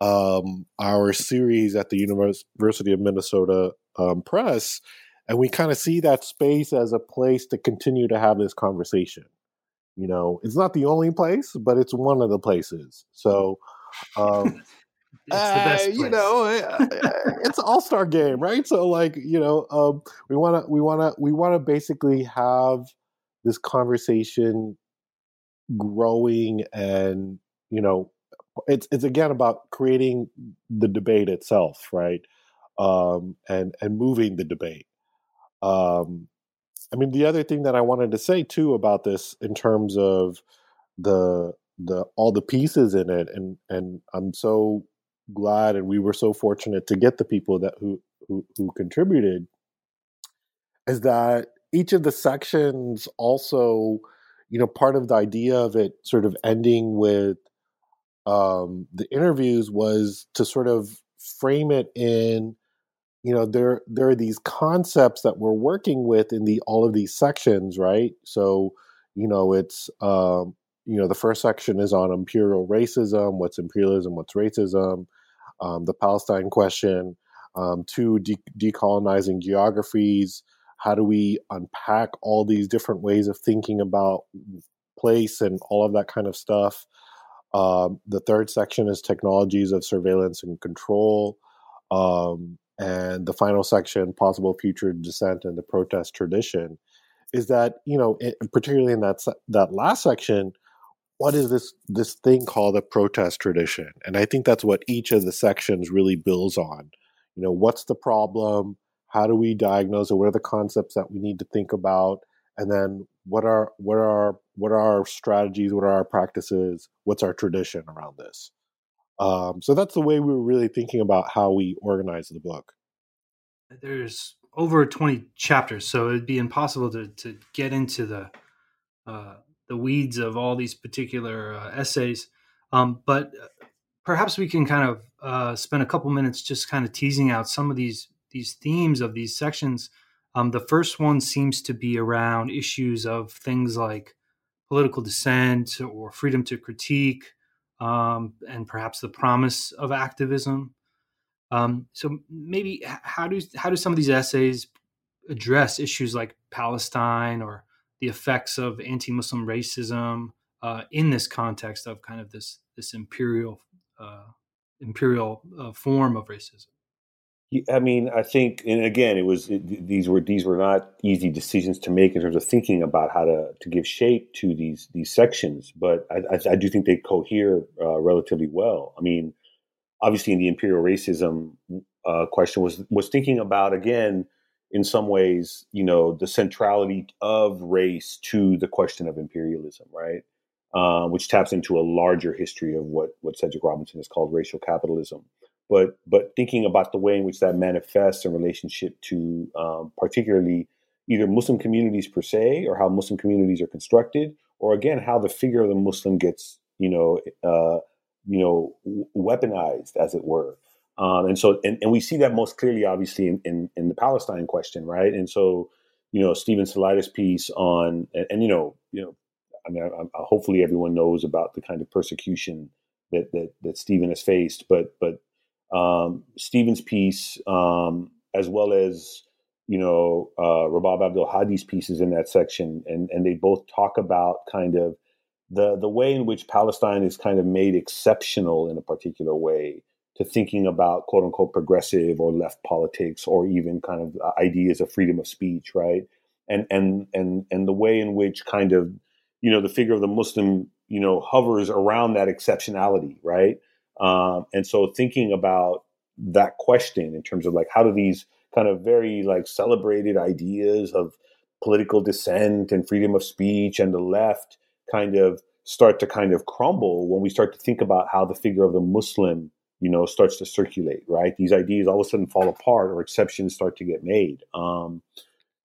um, our series at the University of Minnesota um, Press, and we kind of see that space as a place to continue to have this conversation. You know, it's not the only place, but it's one of the places. So, um, uh, you know, uh, uh, it's an all star game, right? So, like, you know, um, we want to, we want to, we want to basically have this conversation growing and you know it's it's again about creating the debate itself, right? Um, and and moving the debate. Um, I mean, the other thing that I wanted to say too about this, in terms of the the all the pieces in it, and and I'm so glad, and we were so fortunate to get the people that who who, who contributed, is that each of the sections also, you know, part of the idea of it sort of ending with um, the interviews was to sort of frame it in you know there there are these concepts that we're working with in the all of these sections right so you know it's um, you know the first section is on imperial racism what's imperialism what's racism um, the palestine question um, two de- decolonizing geographies how do we unpack all these different ways of thinking about place and all of that kind of stuff um, the third section is technologies of surveillance and control. Um, and the final section, possible future dissent and the protest tradition, is that you know, it, particularly in that that last section, what is this this thing called a protest tradition? And I think that's what each of the sections really builds on. You know, what's the problem? How do we diagnose it? What are the concepts that we need to think about? And then what are what are what are our strategies? What are our practices? What's our tradition around this? Um, so that's the way we were really thinking about how we organize the book. There's over 20 chapters, so it'd be impossible to, to get into the uh, the weeds of all these particular uh, essays. Um, but uh, perhaps we can kind of uh, spend a couple minutes just kind of teasing out some of these these themes of these sections. Um, the first one seems to be around issues of things like political dissent or freedom to critique, um, and perhaps the promise of activism. Um, so maybe how do how do some of these essays address issues like Palestine or the effects of anti-Muslim racism uh, in this context of kind of this this imperial uh, imperial uh, form of racism? I mean, I think, and again, it was it, these were these were not easy decisions to make in terms of thinking about how to to give shape to these these sections. But I, I, I do think they cohere uh, relatively well. I mean, obviously, in the imperial racism uh, question was was thinking about again, in some ways, you know, the centrality of race to the question of imperialism, right? Uh, which taps into a larger history of what what Cedric Robinson has called racial capitalism but but thinking about the way in which that manifests in relationship to um, particularly either Muslim communities per se, or how Muslim communities are constructed, or again how the figure of the Muslim gets you know uh, you know weaponized, as it were. Um, and so and, and we see that most clearly, obviously, in, in, in the Palestine question, right? And so you know Steven Salaita's piece on and, and you know you know I mean I, I, hopefully everyone knows about the kind of persecution that that that Steven has faced, but but um, Steven's piece, um, as well as you know uh, Rabab Abdulhadi's pieces in that section, and and they both talk about kind of the the way in which Palestine is kind of made exceptional in a particular way to thinking about quote unquote progressive or left politics or even kind of uh, ideas of freedom of speech, right? And and and and the way in which kind of you know the figure of the Muslim you know hovers around that exceptionality, right? Um, and so thinking about that question in terms of like how do these kind of very like celebrated ideas of political dissent and freedom of speech and the left kind of start to kind of crumble when we start to think about how the figure of the Muslim you know, starts to circulate, right? These ideas all of a sudden fall apart or exceptions start to get made. Um,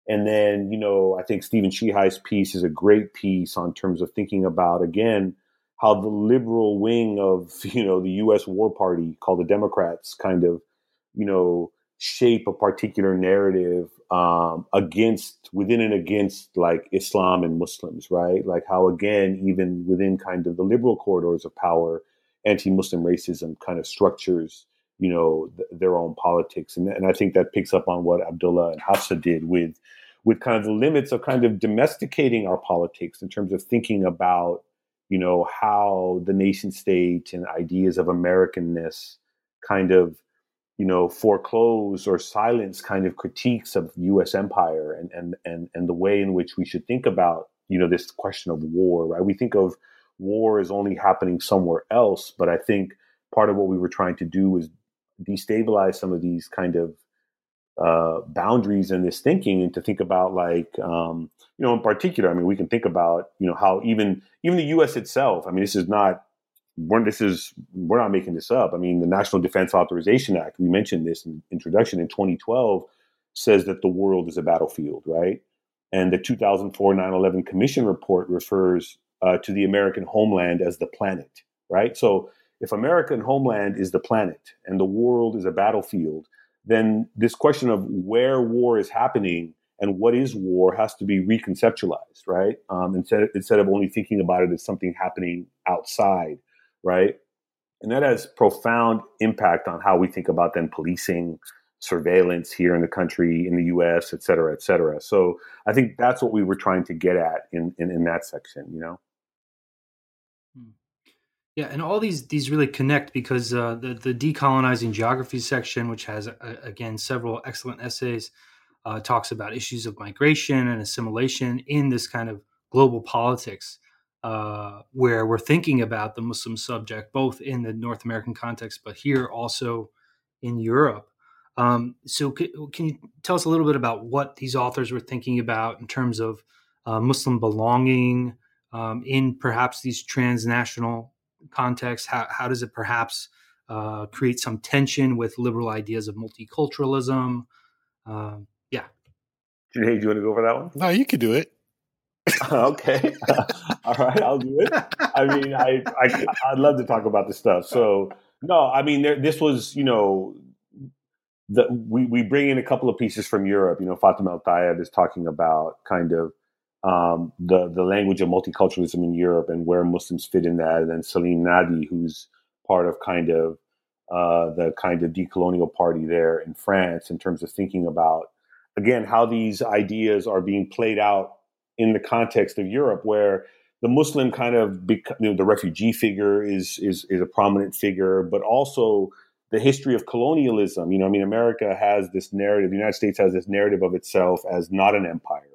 and then, you know, I think Stephen Sheehi's piece is a great piece on terms of thinking about, again, how the liberal wing of, you know, the U.S. war party called the Democrats kind of, you know, shape a particular narrative um, against, within and against like Islam and Muslims, right? Like how, again, even within kind of the liberal corridors of power, anti-Muslim racism kind of structures, you know, th- their own politics. And, and I think that picks up on what Abdullah and Hafsa did with, with kind of the limits of kind of domesticating our politics in terms of thinking about, you know, how the nation state and ideas of Americanness kind of, you know, foreclose or silence kind of critiques of U.S. empire and and and and the way in which we should think about, you know, this question of war. Right? We think of war is only happening somewhere else. But I think part of what we were trying to do was destabilize some of these kind of uh, boundaries in this thinking and to think about like um, you know in particular i mean we can think about you know how even even the us itself i mean this is not we're, this is we're not making this up i mean the national defense authorization act we mentioned this in introduction in 2012 says that the world is a battlefield right and the 2004 9-11 commission report refers uh, to the American homeland as the planet, right? So if American homeland is the planet and the world is a battlefield, then this question of where war is happening and what is war has to be reconceptualized, right? Um, instead, instead of only thinking about it as something happening outside, right? And that has profound impact on how we think about then policing, surveillance here in the country, in the U.S., et cetera, et cetera. So I think that's what we were trying to get at in in, in that section, you know. Yeah, and all these these really connect because uh, the the decolonizing geography section, which has uh, again several excellent essays, uh, talks about issues of migration and assimilation in this kind of global politics, uh, where we're thinking about the Muslim subject both in the North American context, but here also in Europe. Um, so, c- can you tell us a little bit about what these authors were thinking about in terms of uh, Muslim belonging um, in perhaps these transnational context? How, how does it perhaps uh, create some tension with liberal ideas of multiculturalism? Um, yeah. Hey, do you want to go over that one? No, you could do it. okay. All right, I'll do it. I mean, I, I I'd love to talk about this stuff. So, no, I mean, there, this was, you know, the, we we bring in a couple of pieces from Europe. You know, Fatima El Tayeb is talking about kind of um, the the language of multiculturalism in Europe and where Muslims fit in that. And then Salim Nadi, who's part of kind of uh, the kind of decolonial party there in France, in terms of thinking about again how these ideas are being played out in the context of Europe, where the Muslim kind of bec- you know, the refugee figure is is is a prominent figure, but also the history of colonialism. You know, I mean, America has this narrative. The United States has this narrative of itself as not an empire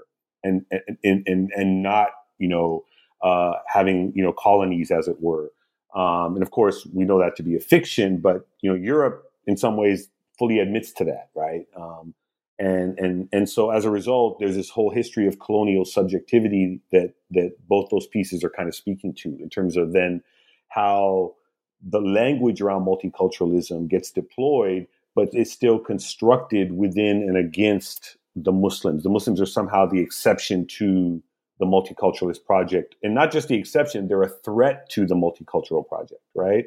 and and and and not you know uh, having you know colonies as it were. Um, and of course, we know that to be a fiction, but you know Europe in some ways fully admits to that, right? Um, and and and so as a result, there's this whole history of colonial subjectivity that that both those pieces are kind of speaking to in terms of then how the language around multiculturalism gets deployed, but it's still constructed within and against the Muslims. The Muslims are somehow the exception to the multiculturalist project. And not just the exception, they're a threat to the multicultural project, right?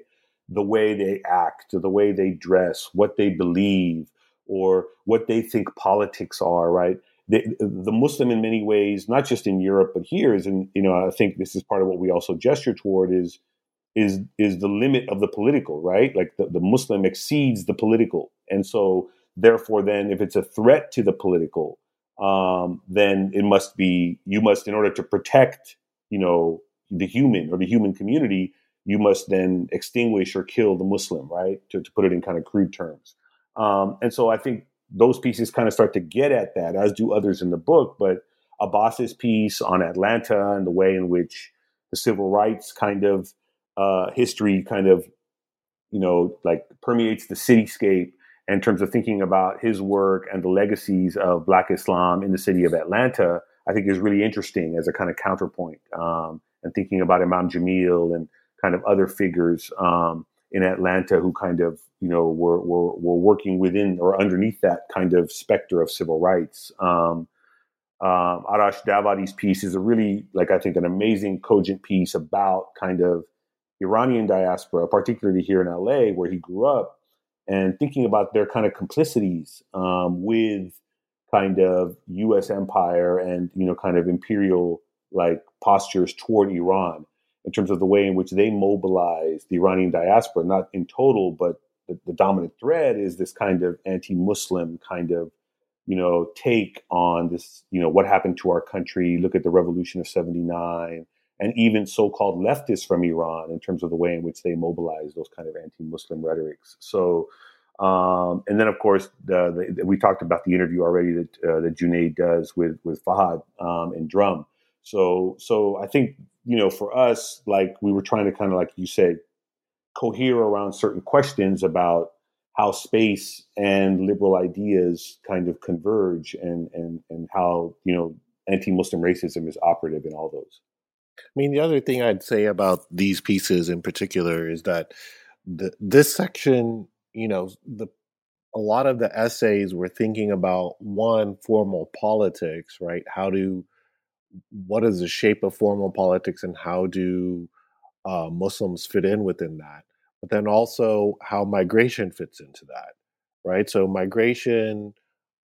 The way they act, the way they dress, what they believe, or what they think politics are, right? The, the Muslim, in many ways, not just in Europe but here, is, and you know, I think this is part of what we also gesture toward is is is the limit of the political, right? Like the, the Muslim exceeds the political, and so Therefore, then, if it's a threat to the political, um, then it must be you must, in order to protect, you know, the human or the human community, you must then extinguish or kill the Muslim, right? To, to put it in kind of crude terms. Um, and so I think those pieces kind of start to get at that, as do others in the book. But Abbas's piece on Atlanta and the way in which the civil rights kind of uh, history kind of, you know, like permeates the cityscape in terms of thinking about his work and the legacies of Black Islam in the city of Atlanta, I think is really interesting as a kind of counterpoint. Um, and thinking about Imam Jamil and kind of other figures um, in Atlanta who kind of you know were were, were working within or underneath that kind of specter of civil rights. Um, um, Arash Davari's piece is a really like I think an amazing cogent piece about kind of Iranian diaspora, particularly here in LA where he grew up, and thinking about their kind of complicities um, with kind of U.S. empire and you know kind of imperial like postures toward Iran in terms of the way in which they mobilize the Iranian diaspora, not in total, but the, the dominant thread is this kind of anti-Muslim kind of you know take on this you know what happened to our country. Look at the revolution of ¡79 and even so-called leftists from Iran in terms of the way in which they mobilize those kind of anti-Muslim rhetorics. So, um, and then of course the, the, we talked about the interview already that uh, that Junaid does with with Fahad um, and Drum. So, so I think you know for us, like we were trying to kind of like you said, cohere around certain questions about how space and liberal ideas kind of converge and and and how you know anti-Muslim racism is operative in all those. I mean, the other thing I'd say about these pieces in particular is that the, this section, you know, the a lot of the essays were thinking about one formal politics, right? How do what is the shape of formal politics, and how do uh, Muslims fit in within that? But then also how migration fits into that, right? So migration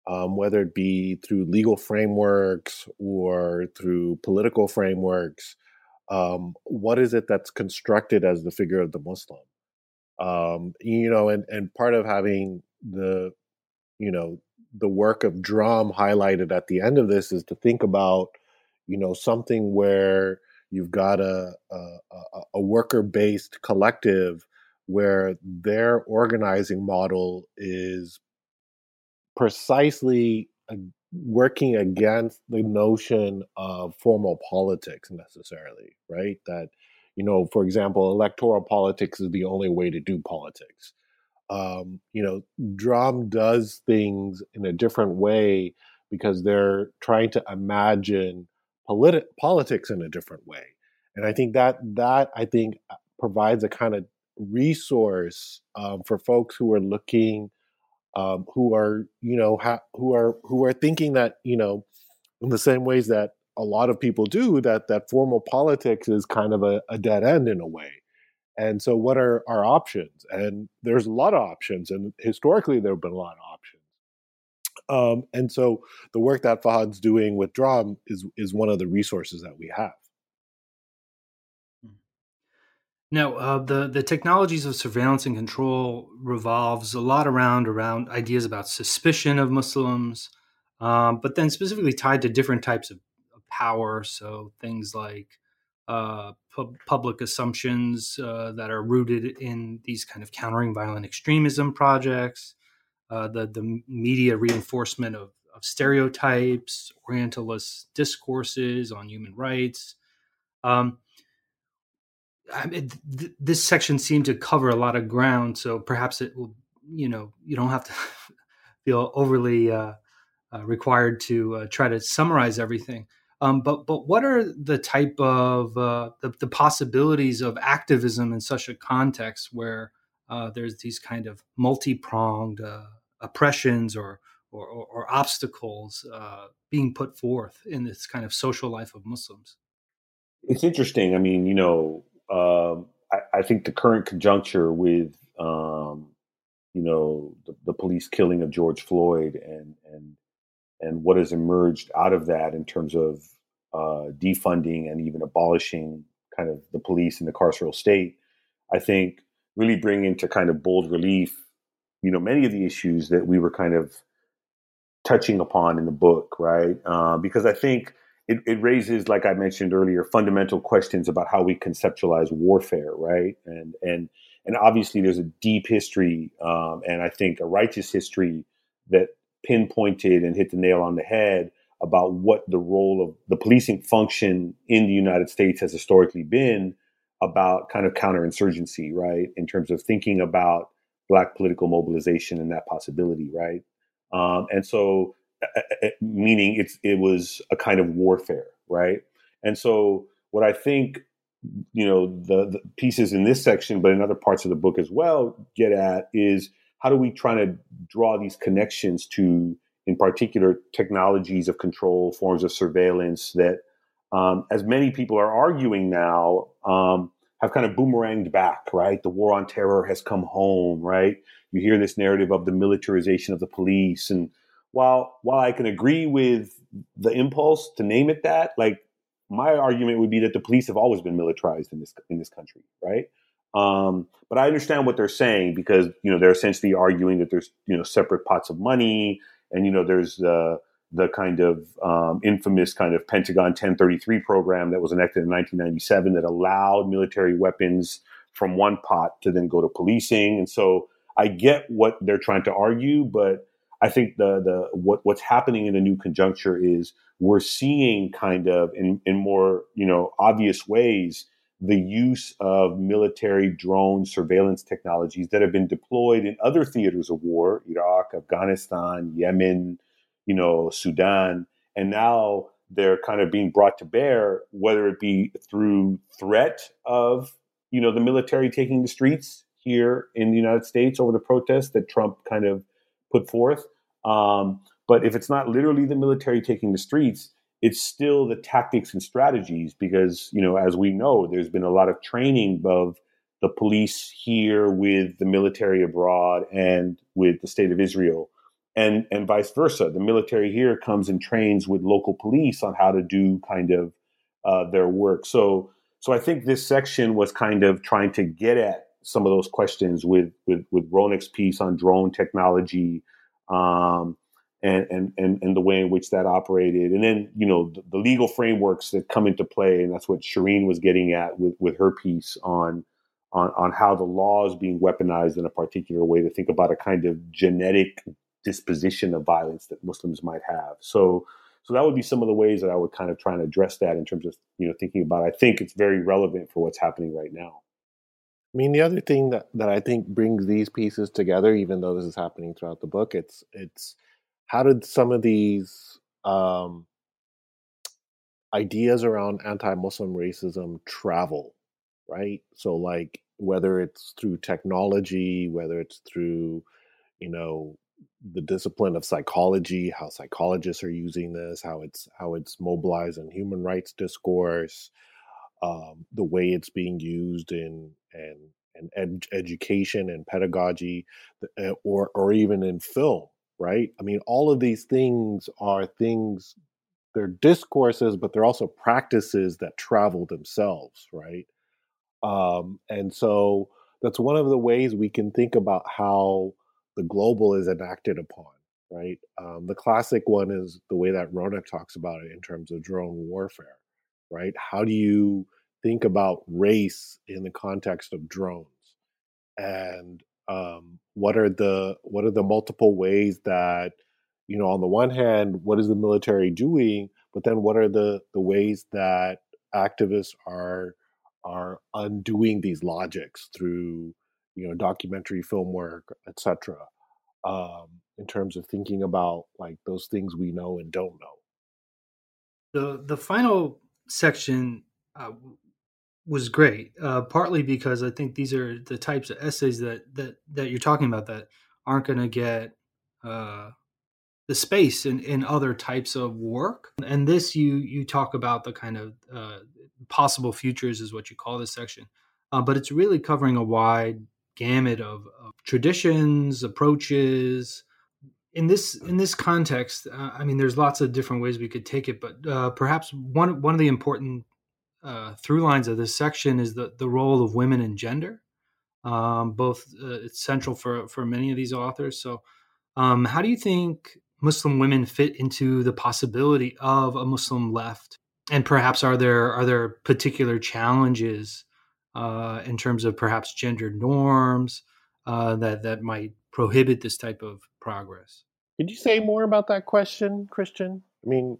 um, whether it be through legal frameworks or through political frameworks, um, what is it that's constructed as the figure of the Muslim? Um, you know, and and part of having the, you know, the work of Drum highlighted at the end of this is to think about, you know, something where you've got a a, a worker based collective where their organizing model is precisely working against the notion of formal politics necessarily, right? That, you know, for example, electoral politics is the only way to do politics. Um, you know, Drum does things in a different way because they're trying to imagine politi- politics in a different way. And I think that that I think uh, provides a kind of resource um, for folks who are looking um, who are you know ha- who are who are thinking that you know in the same ways that a lot of people do that that formal politics is kind of a, a dead end in a way. And so what are our options? And there's a lot of options and historically there have been a lot of options. Um, and so the work that Fahad's doing with Drum is is one of the resources that we have Now, uh, the the technologies of surveillance and control revolves a lot around around ideas about suspicion of Muslims, um, but then specifically tied to different types of, power. So things like uh, pu- public assumptions uh, that are rooted in these kind of countering violent extremism projects, uh, the the media reinforcement of, of stereotypes, Orientalist discourses on human rights. Um, I mean, th- this section seemed to cover a lot of ground, so perhaps it will, you know, you don't have to feel overly uh, uh, required to uh, try to summarize everything. Um, but but what are the type of uh, the, the, possibilities of activism in such a context where uh, there's these kind of multi pronged uh, oppressions or or, or, or obstacles being put forth in this kind of social life of Muslims? It's interesting. I mean, you know, um, I, I, think the current conjuncture with um, you know the, the, police killing of George Floyd and and and what has emerged out of that in terms of uh, defunding and even abolishing kind of the police in the carceral state, I think really bring into kind of bold relief, you know, many of the issues that we were kind of touching upon in the book, right? Uh, because I think it, it raises, like I mentioned earlier, fundamental questions about how we conceptualize warfare, right? And and and obviously, there's a deep history, um, and I think a righteous history that pinpointed and hit the nail on the head about what the role of the policing function in the United States has historically been about kind of counterinsurgency, right? In terms of thinking about black political mobilization and that possibility, right? Um, and so meaning it's it was a kind of warfare, right? And so what I think you know the, the, pieces in this section, but in other parts of the book as well, get at is how do we try to draw these connections to, in particular, technologies of control, forms of surveillance that, um, as many people are arguing now, um, have kind of boomeranged back. Right, the war on terror has come home. Right, you hear this narrative of the militarization of the police, and while while I can agree with the impulse to name it that, like my argument would be that the police have always been militarized in this in this country, right? Um, but I understand what they're saying because you know they're essentially arguing that there's you know separate pots of money, and you know there's the the kind of um, infamous kind of Pentagon 1033 program that was enacted in 1997 that allowed military weapons from one pot to then go to policing, and so I get what they're trying to argue, but I think the the what what's happening in the new conjuncture is we're seeing kind of in in more you know obvious ways the use of military drone surveillance technologies that have been deployed in other theaters of war, Iraq, Afghanistan, Yemen, you know, Sudan, and now they're kind of being brought to bear, whether it be through threat of you know the military taking the streets here in the United States over the protests that Trump kind of put forth. Um, but if it's not literally the military taking the streets, it's still the tactics and strategies because, you know, as we know, there's been a lot of training of the police here with the military abroad and with the state of Israel. And, and vice versa. The military here comes and trains with local police on how to do kind of uh, their work. So, so I think this section was kind of trying to get at some of those questions with with with Ronak's piece on drone technology, um, and, and and and the way in which that operated, and then you know the, the, legal frameworks that come into play, and that's what Shireen was getting at with with her piece on on on how the law is being weaponized in a particular way to think about a kind of genetic disposition of violence that Muslims might have. So so that would be some of the ways that I would kind of try and address that in terms of you know thinking about. It. I think it's very relevant for what's happening right now. I mean, the other thing that, that I think brings these pieces together, even though this is happening throughout the book, it's it's how did some of these um, ideas around anti-Muslim racism travel, right? So, like whether it's through technology, whether it's through, you know, the discipline of psychology, how psychologists are using this, how it's how it's mobilized in human rights discourse, um, the way it's being used in and and ed- education and pedagogy, uh, or or even in film, right? I mean, all of these things are things. They're discourses, but they're also practices that travel themselves, right? Um, and so that's one of the ways we can think about how the global is enacted upon, right? Um, the classic one is the way that Ronak talks about it in terms of drone warfare, right? How do you think about race in the context of drones and um, what are the what are the multiple ways that you know on the one hand what is the military doing but then what are the the ways that activists are are undoing these logics through you know documentary film work etc um, in terms of thinking about like those things we know and don't know the the final section uh, was great. Uh, partly because I think these are the types of essays that that that you're talking about that aren't going to get uh, the space in, in other types of work. And this, you you talk about the kind of uh, possible futures is what you call this section, uh, but it's really covering a wide gamut of, of traditions, approaches. In this in this context, uh, I mean, there's lots of different ways we could take it, but uh, perhaps one one of the important uh, through lines of this section is the, the role of women and gender. Um, both uh, it's central for, for many of these authors. So, um, how do you think Muslim women fit into the possibility of a Muslim left? And perhaps are there are there particular challenges uh, in terms of perhaps gender norms uh, that that might prohibit this type of progress? Could you say more about that question, Kristian? I mean,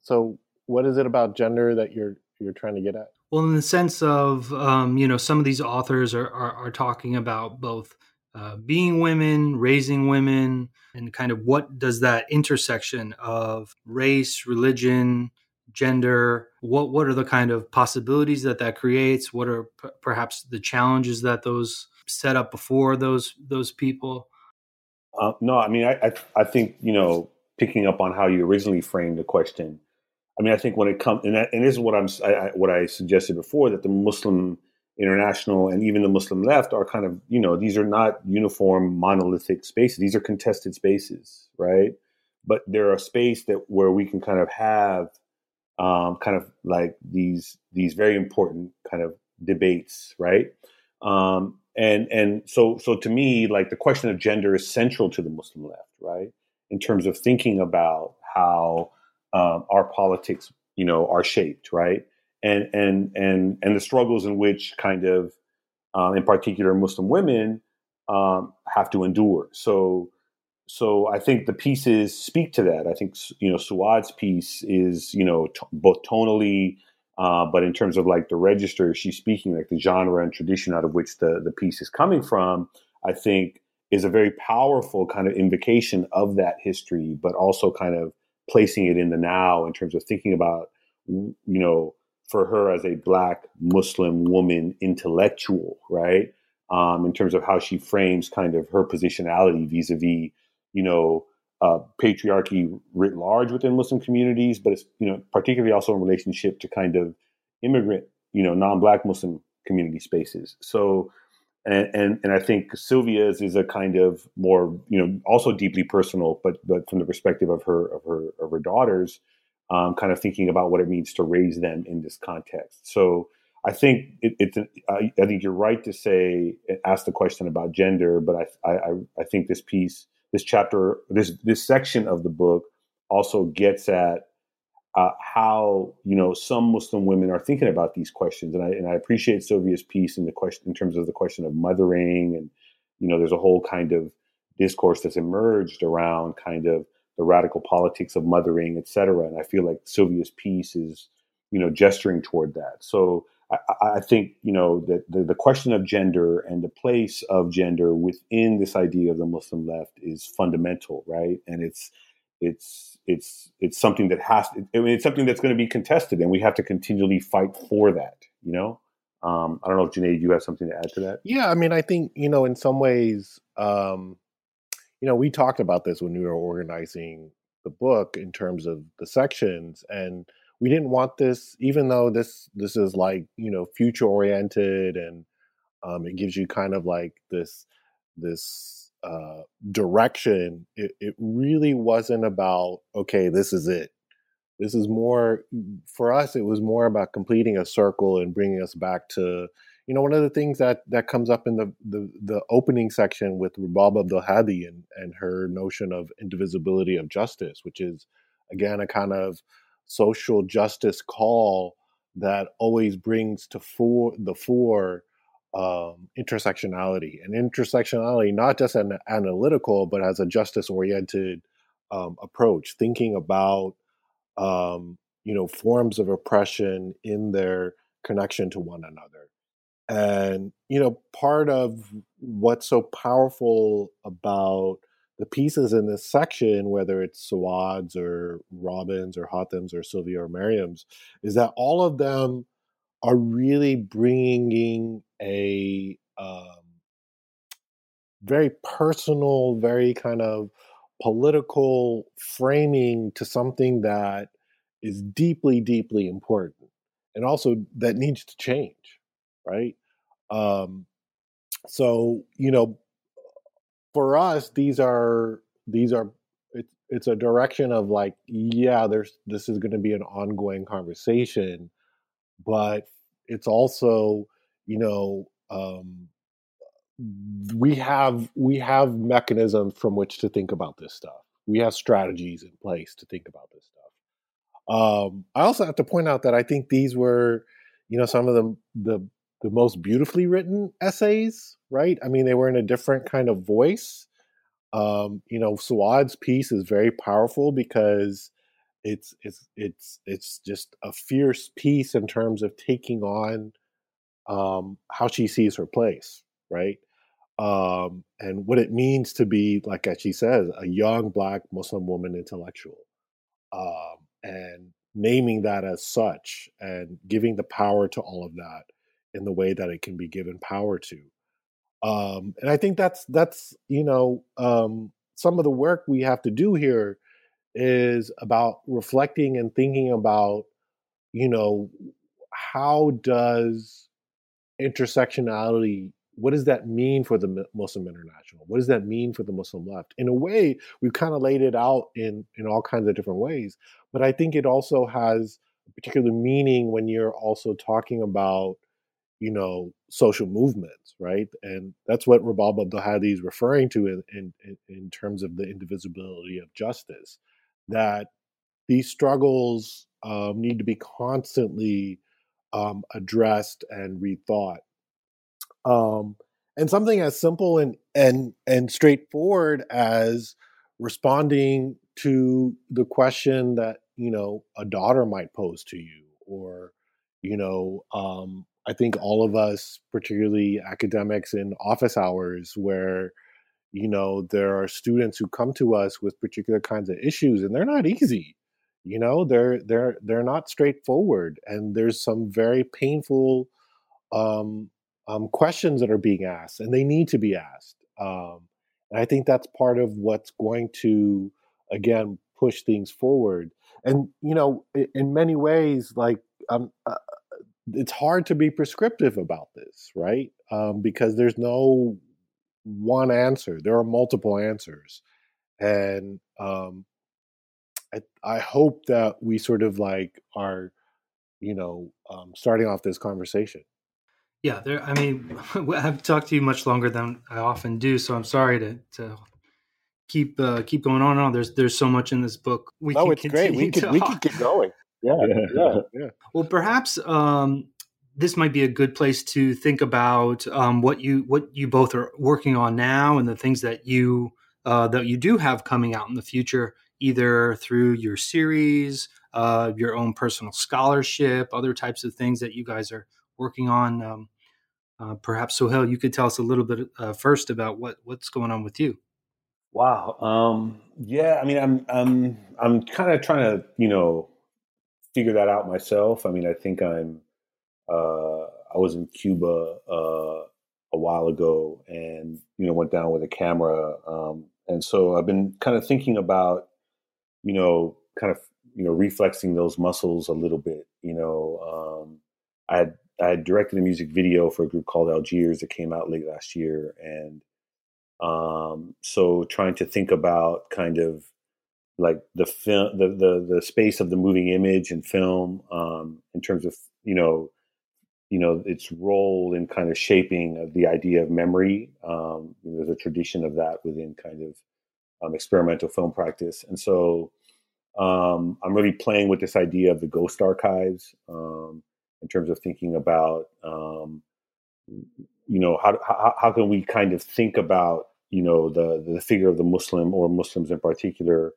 so what is it about gender that you're you're trying to get at? Well, in the sense of, um, you know, some of these authors are, are, are talking about both uh, being women, raising women, and kind of what does that intersection of race, religion, gender? What what are the kind of possibilities that that creates? What are p- perhaps the challenges that those set up before those those people? Uh, no, I mean, I, I, I think you know, picking up on how you originally framed the question. I mean, I think when it comes, and, and this is what I'm, I, I, what I suggested before, that the Muslim International and even the Muslim left are kind of, you know, these are not uniform monolithic spaces. These are contested spaces, right? But they're a space that where we can kind of have um, kind of like these these very important kind of debates, right? Um, and and so so to me, like the question of gender is central to the Muslim left, right? In terms of thinking about how um, our politics, you know, are shaped, right? And and and and the struggles in which kind of, um, in particular, Muslim women um, have to endure. So so I think the pieces speak to that. I think you know Suad's piece is you know t- both tonally, uh, but in terms of like the register, she's speaking like the genre and tradition out of which the the piece is coming from. I think is a very powerful kind of invocation of that history, but also kind of placing it in the now in terms of thinking about you know for her as a black Muslim woman intellectual, right? Um, in terms of how she frames kind of her positionality vis-a-vis you know, uh, patriarchy writ large within Muslim communities, but it's you know particularly also in relationship to kind of immigrant, you know, non-black Muslim community spaces. So, and and, and I think Sylvia's is a kind of more you know also deeply personal, but but from the perspective of her of her of her daughters, um, kind of thinking about what it means to raise them in this context. So. I think it, it's. I, I think you're right to say ask the question about gender, but I, I I think this piece this chapter, this this section of the book also gets at uh, how you know some Muslim women are thinking about these questions, and I and I appreciate Sylvia's piece in the question in terms of the question of mothering, and you know, there's a whole kind of discourse that's emerged around kind of the radical politics of mothering, et cetera. And I feel like Sylvia's piece is you know gesturing toward that. So I, I think you know that the, the question of gender and the place of gender within this idea of the Muslim left is fundamental, right? And it's it's it's it's something that has to, I mean it's something that's going to be contested, and we have to continually fight for that. You know, um, I don't know if Junaid, you have something to add to that. Yeah, I mean, I think you know, in some ways, um, you know, we talked about this when we were organizing the book in terms of the sections and we didn't want this, even though this this is like you know future oriented and um, it gives you kind of like this this uh, direction. It, it really wasn't about okay, this is it. This is more for us. It was more about completing a circle and bringing us back to you know one of the things that that comes up in the the, the opening section with Rabab Abdulhadi and and her notion of indivisibility of justice, which is again a kind of social justice call that always brings to fore the fore um, intersectionality. And intersectionality not just an analytical but as a justice oriented um, approach thinking about um, you know forms of oppression in their connection to one another. And you know part of what's so powerful about the pieces in this section, whether it's Suad's or Robin's or Hatem's or Sylvia or Miriam's, is that all of them are really bringing a um, very personal, very kind of political framing to something that is deeply, deeply important, and also that needs to change, right? Um, so you know, for us, these are these are it's it's a direction of like, yeah, there's this is going to be an ongoing conversation, but it's also, you know, um, we have we have mechanisms from which to think about this stuff. We have strategies in place to think about this stuff. Um, I also have to point out that I think these were, you know, some of the the the most beautifully written essays, right? I mean, they were in a different kind of voice. Um, you know, Suad's piece is very powerful because it's it's it's it's just a fierce piece in terms of taking on um, how she sees her place, right? Um, and what it means to be, like as she says, a young black Muslim woman intellectual. Um, and naming that as such and giving the power to all of that in the way that it can be given power to. Um, and I think that's that's you know um, some of the work we have to do here is about reflecting and thinking about you know how does intersectionality what does that mean for the muslim international? What does that mean for the muslim left? In a way we've kind of laid it out in in all kinds of different ways but i think it also has a particular meaning when you're also talking about you know social movements right and that's what rabab abdul is referring to in, in in terms of the indivisibility of justice that these struggles um, need to be constantly um, addressed and rethought. Um, and something as simple and and and straightforward as responding to the question that you know a daughter might pose to you, or you know, um, I think all of us, particularly academics in office hours, where you know there are students who come to us with particular kinds of issues, and they're not easy you know they're they're they're not straightforward and there's some very painful um, um, questions that are being asked and they need to be asked um, and i think that's part of what's going to again push things forward. And you know in, in many ways like um, uh, it's hard to be prescriptive about this right um, because there's no one answer there are multiple answers and um, I, I hope that we sort of like are, you know, um, starting off this conversation. Yeah, there. I mean, I've talked to you much longer than I often do, so I'm sorry to to keep uh, keep going on and on. There's there's so much in this book. We no, it's great. We could we could keep going. Yeah, yeah, yeah. Well, perhaps um, this might be a good place to think about um, what you what you both are working on now and the things that you uh, that you do have coming out in the future either through your series, uh, your own personal scholarship, other types of things that you guys are working on. Um, uh, perhaps Sohail, you could tell us a little bit uh, first about what what's going on with you. Wow. Um, yeah. I mean, I'm I'm I'm kind of trying to you know figure that out myself. I mean, I think I'm uh, I was in Cuba uh, a while ago, and you know went down with a camera, um, and so I've been kind of thinking about you know, kind of, you know, reflexing those muscles a little bit. You know, um, I had I had directed a music video for a group called Algiers that came out late last year, and um, so trying to think about kind of like the film, the the the space of the moving image and film um, in terms of you know you know its role in kind of shaping the idea of memory. Um, there's a tradition of that within kind of um, experimental film practice. And so um, I'm really playing with this idea of the ghost archives um, in terms of thinking about, um, you know, how, how, how can we kind of think about, you know, the the figure of the Muslim or Muslims in particular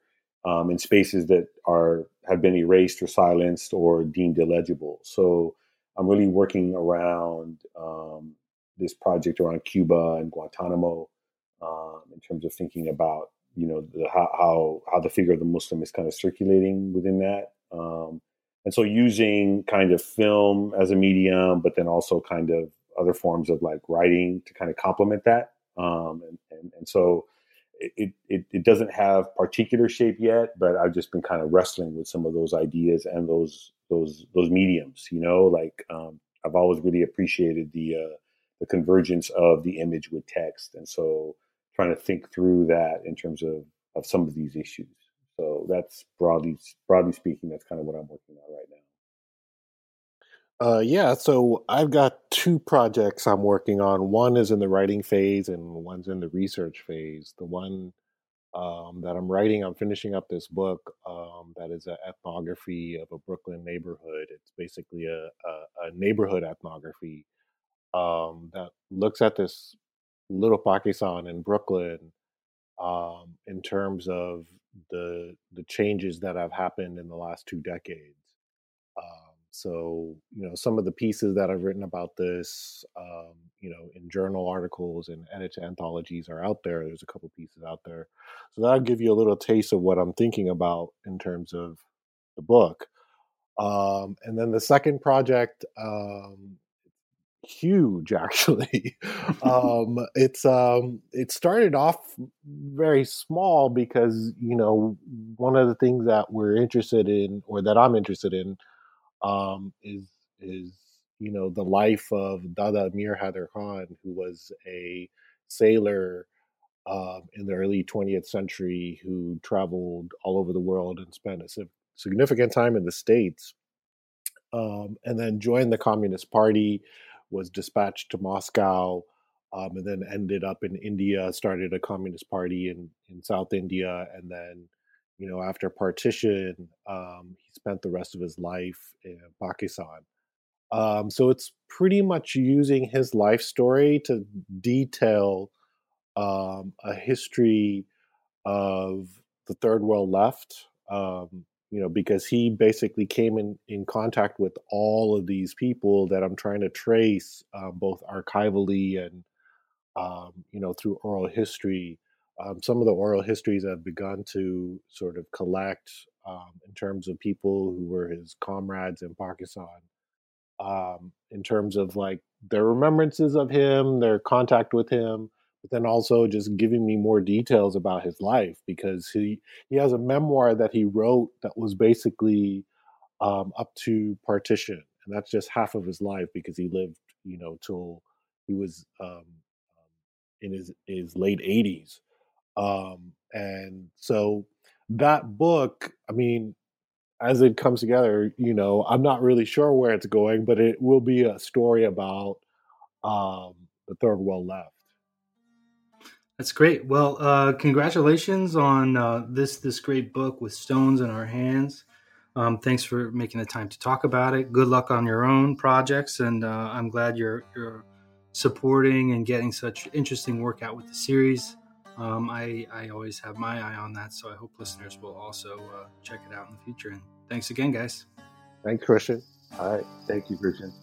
um, in spaces that are have been erased or silenced or deemed illegible. So I'm really working around um, this project around Cuba and Guantanamo um, in terms of thinking about you know the, how, how how the figure of the Muslim is kind of circulating within that. Um, and so using kind of film as a medium, but then also kind of other forms of like writing to kind of complement that. Um, and, and, and so it, it, it doesn't have particular shape yet, but I've just been kind of wrestling with some of those ideas and those those those mediums. You know, like um, I've always really appreciated the uh, the convergence of the image with text, and so trying to think through that in terms of of some of these issues. So that's broadly broadly speaking, that's kind of what I'm working on right now. Uh, yeah, so I've got two projects I'm working on. One is in the writing phase, and one's in the research phase. The one um, that I'm writing, I'm finishing up this book um, that is an ethnography of a Brooklyn neighborhood. It's basically a, a, a neighborhood ethnography um, that looks at this Little Pakistan in Brooklyn um, in terms of the the changes that have happened in the last two decades. So you know some of the pieces that I've written about this, um, you know, in journal articles and edited anthologies are out there. There's a couple pieces out there, so that'll give you a little taste of what I'm thinking about in terms of the book. Um, and then the second project, um, huge actually. um, it's um, it started off very small because you know one of the things that we're interested in, or that I'm interested in, um, is is you know the life of Dada Amir Haider Khan, who was a sailor um, in the early 20th century who traveled all over the world and spent a significant time in the states, um, and then joined the Communist Party, was dispatched to Moscow, um, and then ended up in India, started a Communist Party in in South India, and then you know, after partition, um, he spent the rest of his life in Pakistan. Um, so it's pretty much using his life story to detail um, a history of the third world left. Um, you know, because he basically came in in contact with all of these people that I'm trying to trace, uh, both archivally and um, you know through oral history um, some of the oral histories have begun to sort of collect um, in terms of people who were his comrades in Pakistan, um, in terms of like their remembrances of him, their contact with him, but then also just giving me more details about his life because he he has a memoir that he wrote that was basically um, up to partition, and that's just half of his life because he lived, you know, till he was um, um, in his his late 80s um, and so that book, I mean, as it comes together, you know, I'm not really sure where it's going, but it will be a story about um, the third world left. That's great. Well, uh, congratulations on uh, this this great book with stones in our hands. Um, thanks for making the time to talk about it. Good luck on your own projects, and uh, I'm glad you're you're supporting and getting such interesting work out with the series um, I, I always have my eye on that. So I hope listeners will also uh, check it out in the future. And thanks again, guys. Thanks, Kristian. All right. Thank you, Kristian.